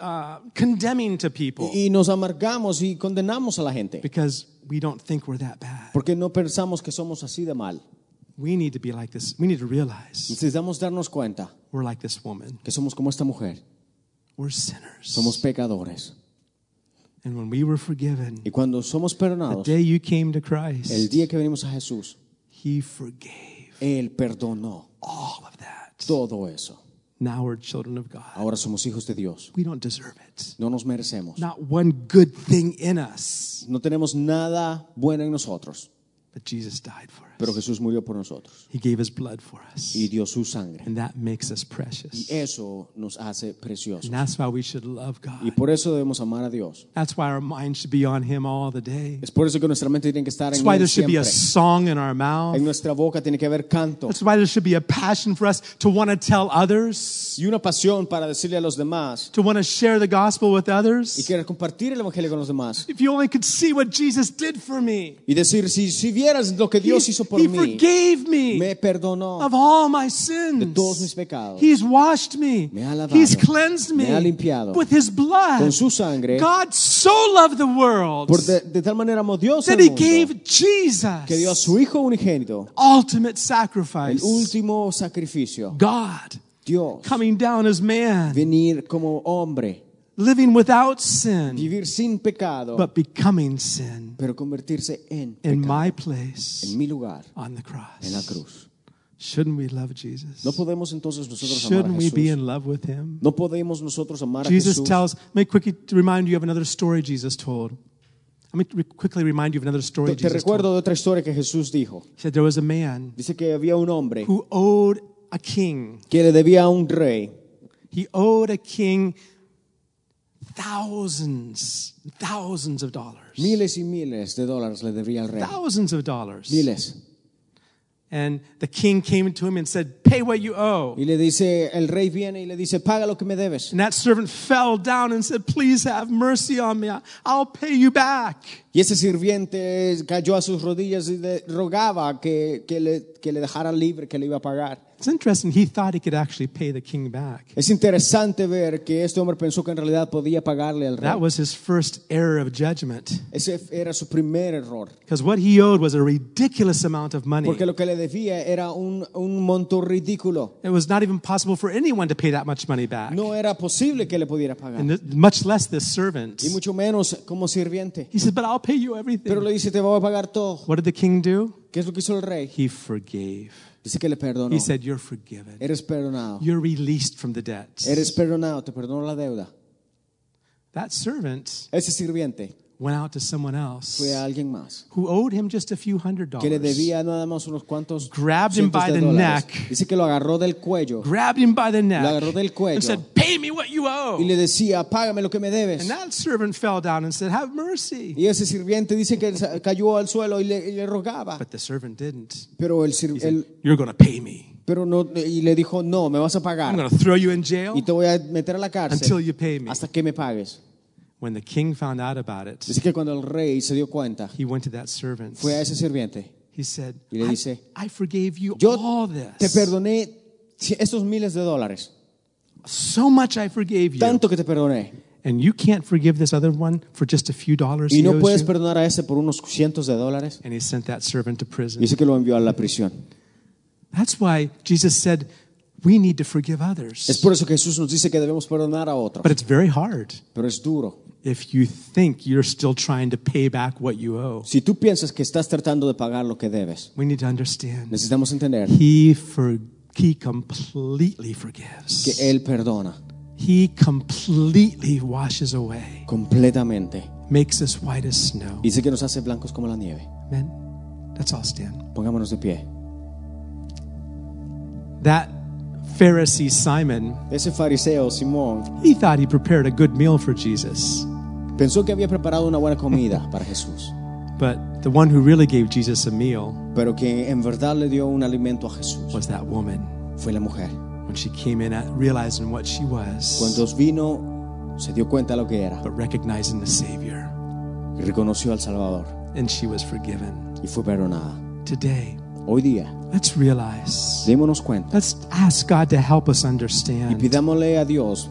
[SPEAKER 2] uh, condemning to people
[SPEAKER 3] y nos amargamos y condenamos a la gente.
[SPEAKER 2] because we don't think we're that bad.
[SPEAKER 3] Porque no pensamos que somos así de mal.
[SPEAKER 2] We need to be like this. We need to realize
[SPEAKER 3] Necesitamos darnos cuenta
[SPEAKER 2] we're like this woman.
[SPEAKER 3] que somos como esta mujer.
[SPEAKER 2] We're sinners.
[SPEAKER 3] Somos pecadores.
[SPEAKER 2] And when we were forgiven,
[SPEAKER 3] Y cuando somos
[SPEAKER 2] the
[SPEAKER 3] perdonados,
[SPEAKER 2] day you came to
[SPEAKER 3] el
[SPEAKER 2] Christ,
[SPEAKER 3] día que venimos a Jesús,
[SPEAKER 2] He forgave
[SPEAKER 3] Él perdonó
[SPEAKER 2] all of that.
[SPEAKER 3] todo eso.
[SPEAKER 2] Now we're children of God.
[SPEAKER 3] Ahora somos hijos de Dios.
[SPEAKER 2] We don't deserve it.
[SPEAKER 3] No nos merecemos.
[SPEAKER 2] Not one good thing in us,
[SPEAKER 3] No tenemos nada bueno en nosotros.
[SPEAKER 2] but Jesus died for us.
[SPEAKER 3] Pero Jesús murió por nosotros
[SPEAKER 2] He gave his blood for us.
[SPEAKER 3] y dio su sangre.
[SPEAKER 2] And that makes us
[SPEAKER 3] Y
[SPEAKER 2] precious.
[SPEAKER 3] eso nos hace preciosos.
[SPEAKER 2] And that's why we should love
[SPEAKER 3] Y
[SPEAKER 2] God.
[SPEAKER 3] por eso debemos amar a Dios.
[SPEAKER 2] That's why our mind should be on him all the day.
[SPEAKER 3] Es por eso que nuestra mente tiene que estar
[SPEAKER 2] That's
[SPEAKER 3] en
[SPEAKER 2] why there should be a song in our mouth.
[SPEAKER 3] En nuestra boca tiene que haber canto
[SPEAKER 2] That's why there should be a passion for us to want to tell others,
[SPEAKER 3] y una pasión para decirle a los demás
[SPEAKER 2] to want to share the gospel with
[SPEAKER 3] y
[SPEAKER 2] others.
[SPEAKER 3] querer compartir el evangelio con los demás.
[SPEAKER 2] If you only could see what Jesus did for me.
[SPEAKER 3] Y decir, si, si vieras lo que Dios hizo por
[SPEAKER 2] he
[SPEAKER 3] mí,
[SPEAKER 2] forgave me
[SPEAKER 3] me perdonó
[SPEAKER 2] of all my
[SPEAKER 3] de
[SPEAKER 2] sins.
[SPEAKER 3] todos mis pecados.
[SPEAKER 2] He's washed me.
[SPEAKER 3] Me ha lavado.
[SPEAKER 2] He's cleansed me
[SPEAKER 3] Me ha limpiado.
[SPEAKER 2] with his blood.
[SPEAKER 3] Con su sangre,
[SPEAKER 2] God so loved the world
[SPEAKER 3] por de, de tal manera amó Dios
[SPEAKER 2] that
[SPEAKER 3] al
[SPEAKER 2] he
[SPEAKER 3] mundo
[SPEAKER 2] gave Jesus
[SPEAKER 3] que dio a su Hijo unigénito
[SPEAKER 2] ultimate
[SPEAKER 3] el
[SPEAKER 2] sacrifice.
[SPEAKER 3] último sacrificio.
[SPEAKER 2] God
[SPEAKER 3] Dios
[SPEAKER 2] coming down as man,
[SPEAKER 3] venir como hombre,
[SPEAKER 2] living without sin,
[SPEAKER 3] vivir sin pecado,
[SPEAKER 2] but becoming sin
[SPEAKER 3] pero convertirse en
[SPEAKER 2] in my place
[SPEAKER 3] en mi lugar,
[SPEAKER 2] on the
[SPEAKER 3] en la
[SPEAKER 2] cross.
[SPEAKER 3] cruz.
[SPEAKER 2] Shouldn't we love Jesus?
[SPEAKER 3] No podemos entonces nosotros amar a
[SPEAKER 2] Shouldn't we be in love with him?
[SPEAKER 3] No podemos nosotros amar a
[SPEAKER 2] Jesus tells, let me quickly remind you of another story Jesus told. Let me quickly remind you of another story
[SPEAKER 3] Te, te
[SPEAKER 2] Jesus told.
[SPEAKER 3] de otra historia que Jesús dijo.
[SPEAKER 2] He said there was a man
[SPEAKER 3] Dice que había un hombre
[SPEAKER 2] who owed a king.
[SPEAKER 3] que le debía a un rey.
[SPEAKER 2] He owed a king thousands, thousands of dollars.
[SPEAKER 3] Miles y miles de dólares le debía al rey.
[SPEAKER 2] Thousands of dollars.
[SPEAKER 3] Miles.
[SPEAKER 2] And the king came to him and said, Pay what you owe.
[SPEAKER 3] Y le dice, el rey viene y le dice, paga lo que me debes.
[SPEAKER 2] And that servant fell down and said, Please have mercy on me. I'll pay you back.
[SPEAKER 3] Y ese sirviente cayó a sus rodillas y le rogaba que, que le, que le dejara libre, que le iba a pagar.
[SPEAKER 2] It's interesting. He thought he could actually pay the king back.
[SPEAKER 3] Es interesante ver que este hombre pensó que en realidad podía pagarle al rey.
[SPEAKER 2] That was his first error of judgment.
[SPEAKER 3] Ese era su primer error.
[SPEAKER 2] Because what he owed was a ridiculous amount of money.
[SPEAKER 3] Porque lo que le debía era un, un monto ridículo.
[SPEAKER 2] It was not even possible for anyone to pay that much money back.
[SPEAKER 3] No era posible que le pudiera pagar.
[SPEAKER 2] And th- much less this servant.
[SPEAKER 3] Y mucho menos como sirviente.
[SPEAKER 2] He said, But I'll pay you
[SPEAKER 3] Pero
[SPEAKER 2] everything.
[SPEAKER 3] le dice, te voy a pagar todo.
[SPEAKER 2] What did the king do?
[SPEAKER 3] ¿Qué es lo que hizo el rey?
[SPEAKER 2] He forgave.
[SPEAKER 3] Dice que le perdonó.
[SPEAKER 2] He said, You're forgiven.
[SPEAKER 3] Eres perdonado.
[SPEAKER 2] You're released from the debts.
[SPEAKER 3] Eres perdonado, te perdono la deuda.
[SPEAKER 2] That servant
[SPEAKER 3] Ese sirviente
[SPEAKER 2] went out to someone else
[SPEAKER 3] fue a alguien más
[SPEAKER 2] who owed him just a few hundred
[SPEAKER 3] que le
[SPEAKER 2] dollars.
[SPEAKER 3] debía nada más unos cuantos
[SPEAKER 2] Grabbed him by the
[SPEAKER 3] dólares.
[SPEAKER 2] neck.
[SPEAKER 3] Dice que lo agarró del cuello
[SPEAKER 2] Grabbed him by the neck
[SPEAKER 3] Lo agarró del cuello.
[SPEAKER 2] and said, Pay me what you owe.
[SPEAKER 3] y le decía, págame lo que me debes.
[SPEAKER 2] And that servant fell down and said, Have mercy.
[SPEAKER 3] Y ese sirviente dice que cayó al suelo y le, y le rogaba.
[SPEAKER 2] But the servant didn't.
[SPEAKER 3] Pero el, sir-
[SPEAKER 2] He said,
[SPEAKER 3] el-
[SPEAKER 2] You're going to pay me.
[SPEAKER 3] pero no y le dijo, "No, me vas a
[SPEAKER 2] I'm
[SPEAKER 3] pagar
[SPEAKER 2] going to throw you in jail
[SPEAKER 3] y te voy a meter a la
[SPEAKER 2] until
[SPEAKER 3] cárcel
[SPEAKER 2] you pay me.
[SPEAKER 3] hasta que me pagues."
[SPEAKER 2] When the king found out about it,
[SPEAKER 3] Dice que cuando el rey se dio cuenta,
[SPEAKER 2] he went to that servant.
[SPEAKER 3] fue a ese sirviente.
[SPEAKER 2] He said,
[SPEAKER 3] Y le
[SPEAKER 2] I,
[SPEAKER 3] dice,
[SPEAKER 2] I forgave you
[SPEAKER 3] Yo
[SPEAKER 2] all
[SPEAKER 3] te
[SPEAKER 2] this.
[SPEAKER 3] perdoné estos miles de dólares,
[SPEAKER 2] So much I forgave you.
[SPEAKER 3] tanto que te perdoné.
[SPEAKER 2] And you can't forgive this other one for just a few dollars
[SPEAKER 3] Y
[SPEAKER 2] he
[SPEAKER 3] no
[SPEAKER 2] owes
[SPEAKER 3] puedes
[SPEAKER 2] you?
[SPEAKER 3] perdonar a ese por unos cientos de dólares.
[SPEAKER 2] And he sent that servant to prison.
[SPEAKER 3] Dice que lo envió a la prisión.
[SPEAKER 2] That's why Jesus said we need to forgive
[SPEAKER 3] Es
[SPEAKER 2] others.
[SPEAKER 3] por eso que Jesús nos dice que debemos perdonar a otros.
[SPEAKER 2] But it's very hard
[SPEAKER 3] Pero es duro.
[SPEAKER 2] if you think you're still trying to pay back what you owe.
[SPEAKER 3] Si tú piensas que estás tratando de pagar lo que debes,
[SPEAKER 2] We need to understand
[SPEAKER 3] necesitamos entender
[SPEAKER 2] he for he completely forgives.
[SPEAKER 3] que Él perdona
[SPEAKER 2] He completely washes away,
[SPEAKER 3] completamente.
[SPEAKER 2] makes us white as snow.
[SPEAKER 3] Dice que nos hace blancos como la nieve.
[SPEAKER 2] Men, let's all stand.
[SPEAKER 3] Pongámonos de pie.
[SPEAKER 2] That Pharisee Simon,
[SPEAKER 3] Ese fariseo Simón
[SPEAKER 2] he thought he prepared a good meal for Jesus.
[SPEAKER 3] pensó que había preparado una buena comida para Jesús,
[SPEAKER 2] But the one who really gave Jesus a meal
[SPEAKER 3] pero quien en verdad le dio un alimento a Jesús
[SPEAKER 2] was that woman.
[SPEAKER 3] fue la mujer.
[SPEAKER 2] When she came in realizing what she was,
[SPEAKER 3] Cuando vino, se dio cuenta de lo que era
[SPEAKER 2] but recognizing the Savior,
[SPEAKER 3] y reconoció al Salvador
[SPEAKER 2] and she was forgiven.
[SPEAKER 3] y fue perdonada.
[SPEAKER 2] Today,
[SPEAKER 3] Hoy día,
[SPEAKER 2] let's realize,
[SPEAKER 3] démonos cuenta
[SPEAKER 2] let's ask God to help us
[SPEAKER 3] y
[SPEAKER 2] understand
[SPEAKER 3] pidámosle a Dios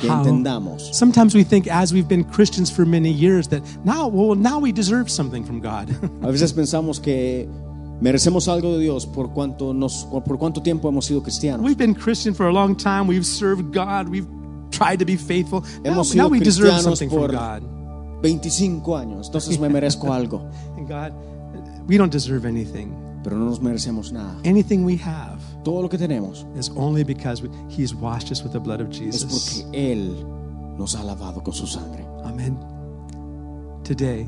[SPEAKER 3] que
[SPEAKER 2] how
[SPEAKER 3] entendamos.
[SPEAKER 2] sometimes we think as we've been Christians for many years that now, well, now we deserve something from God.
[SPEAKER 3] A veces pensamos que merecemos algo de Dios por cuanto, nos, por cuánto tiempo hemos sido cristianos.
[SPEAKER 2] We've been Christian for a long time. We've served God. We've tried to be faithful. Now,
[SPEAKER 3] Hemos
[SPEAKER 2] now
[SPEAKER 3] sido
[SPEAKER 2] we deserve something from God.
[SPEAKER 3] 25 años, entonces me merezco algo,
[SPEAKER 2] And God, we don't deserve anything.
[SPEAKER 3] Pero no nos merecemos nada.
[SPEAKER 2] Anything we have
[SPEAKER 3] Todo lo que tenemos
[SPEAKER 2] is only because we, He's washed us with the blood of
[SPEAKER 3] es
[SPEAKER 2] Jesus.
[SPEAKER 3] porque Él nos ha lavado con su sangre.
[SPEAKER 2] Amen. Today,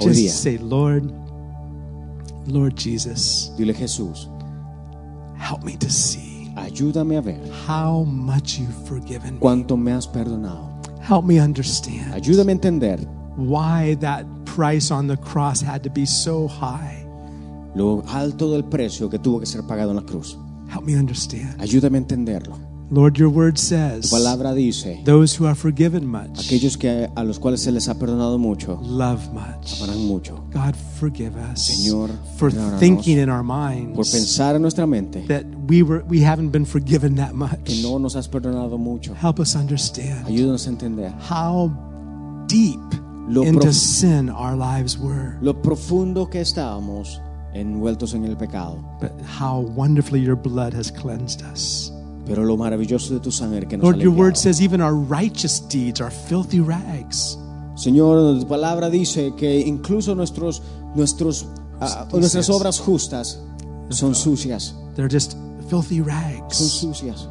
[SPEAKER 3] Hoy
[SPEAKER 2] just
[SPEAKER 3] día.
[SPEAKER 2] say, Lord, Lord Jesus,
[SPEAKER 3] Dile Jesús,
[SPEAKER 2] help me to see
[SPEAKER 3] ayúdame a ver
[SPEAKER 2] how much you've forgiven me.
[SPEAKER 3] cuánto me has perdonado.
[SPEAKER 2] Help me understand
[SPEAKER 3] Ayúdame a entender
[SPEAKER 2] why that price on the cross had to be so high.
[SPEAKER 3] Lo alto del precio que tuvo que ser pagado en la cruz.
[SPEAKER 2] Help me understand.
[SPEAKER 3] Ayúdame a entenderlo.
[SPEAKER 2] Lord, your word
[SPEAKER 3] Tu
[SPEAKER 2] says,
[SPEAKER 3] palabra dice,
[SPEAKER 2] those who are forgiven much
[SPEAKER 3] aquellos que a los cuales se les ha perdonado mucho,
[SPEAKER 2] love much.
[SPEAKER 3] amarán mucho.
[SPEAKER 2] God, forgive us
[SPEAKER 3] Señor,
[SPEAKER 2] for thinking in our
[SPEAKER 3] Por
[SPEAKER 2] minds
[SPEAKER 3] pensar en nuestra mente
[SPEAKER 2] that we were we haven't been forgiven that
[SPEAKER 3] que
[SPEAKER 2] much.
[SPEAKER 3] no nos has perdonado mucho.
[SPEAKER 2] Help us understand
[SPEAKER 3] Ayúdanos a entender
[SPEAKER 2] how deep
[SPEAKER 3] Lo
[SPEAKER 2] into sin our lives were,
[SPEAKER 3] lo profundo que estábamos envueltos en el pecado,
[SPEAKER 2] but how wonderfully your blood has cleansed us.
[SPEAKER 3] pero lo maravilloso de tu sangre que nos
[SPEAKER 2] Lord,
[SPEAKER 3] ha
[SPEAKER 2] your word
[SPEAKER 3] limpiado.
[SPEAKER 2] says even our righteous deeds are filthy rags.
[SPEAKER 3] Señor, tu palabra dice que incluso nuestros, nuestros, ah, nuestras obras justas son sucias,
[SPEAKER 2] They're just filthy
[SPEAKER 3] son
[SPEAKER 2] rags.
[SPEAKER 3] sucias.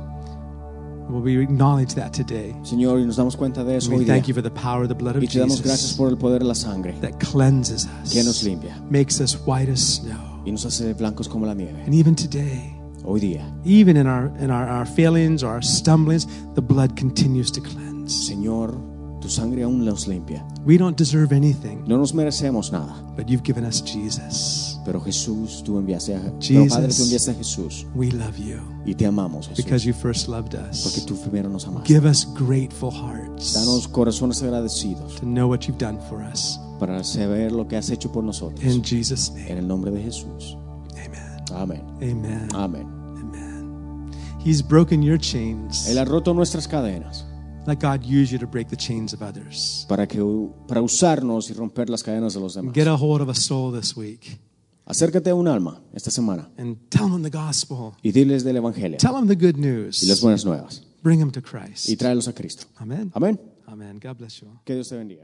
[SPEAKER 2] Well, we acknowledge that today.
[SPEAKER 3] Señor, y nos damos cuenta de eso
[SPEAKER 2] We
[SPEAKER 3] hoy día.
[SPEAKER 2] thank you for the power of the blood of
[SPEAKER 3] Y te damos gracias
[SPEAKER 2] Jesus
[SPEAKER 3] por el poder de la sangre
[SPEAKER 2] that cleanses
[SPEAKER 3] que nos
[SPEAKER 2] us,
[SPEAKER 3] limpia
[SPEAKER 2] makes us white as snow.
[SPEAKER 3] y nos hace blancos como la nieve.
[SPEAKER 2] And even today,
[SPEAKER 3] Hoy día,
[SPEAKER 2] even in our in our, our failings or our stumblings, the blood continues to cleanse.
[SPEAKER 3] Señor, tu sangre aún nos limpia.
[SPEAKER 2] We don't deserve anything,
[SPEAKER 3] No nos merecemos nada,
[SPEAKER 2] but you've given us Jesus.
[SPEAKER 3] Pero Jesús, tú enviaste a,
[SPEAKER 2] Jesus.
[SPEAKER 3] Padre, tú enviaste a Jesús
[SPEAKER 2] We love you
[SPEAKER 3] y te amamos, Jesús,
[SPEAKER 2] because you first loved
[SPEAKER 3] porque
[SPEAKER 2] us.
[SPEAKER 3] tú primero nos amaste.
[SPEAKER 2] Give us grateful hearts
[SPEAKER 3] Danos corazones agradecidos
[SPEAKER 2] to know what you've done for us.
[SPEAKER 3] para saber lo que has hecho por nosotros.
[SPEAKER 2] In Jesus' name,
[SPEAKER 3] En el nombre de Jesús.
[SPEAKER 2] amen.
[SPEAKER 3] Amén.
[SPEAKER 2] Amen.
[SPEAKER 3] Amén.
[SPEAKER 2] Amen. He's broken your chains.
[SPEAKER 3] Él ha roto nuestras cadenas
[SPEAKER 2] Let God use you to break the chains of others.
[SPEAKER 3] para, que, para usarnos y romper las cadenas de los demás.
[SPEAKER 2] Get a hold of a soul this week
[SPEAKER 3] Acércate a un alma esta semana
[SPEAKER 2] and tell them the gospel.
[SPEAKER 3] y diles del Evangelio
[SPEAKER 2] Tell them the good
[SPEAKER 3] y las
[SPEAKER 2] news.
[SPEAKER 3] buenas nuevas
[SPEAKER 2] Bring them to
[SPEAKER 3] y
[SPEAKER 2] Christ.
[SPEAKER 3] tráelos a Cristo.
[SPEAKER 2] Amen.
[SPEAKER 3] Amén.
[SPEAKER 2] Amen. God bless you all.
[SPEAKER 3] Que Dios te bendiga.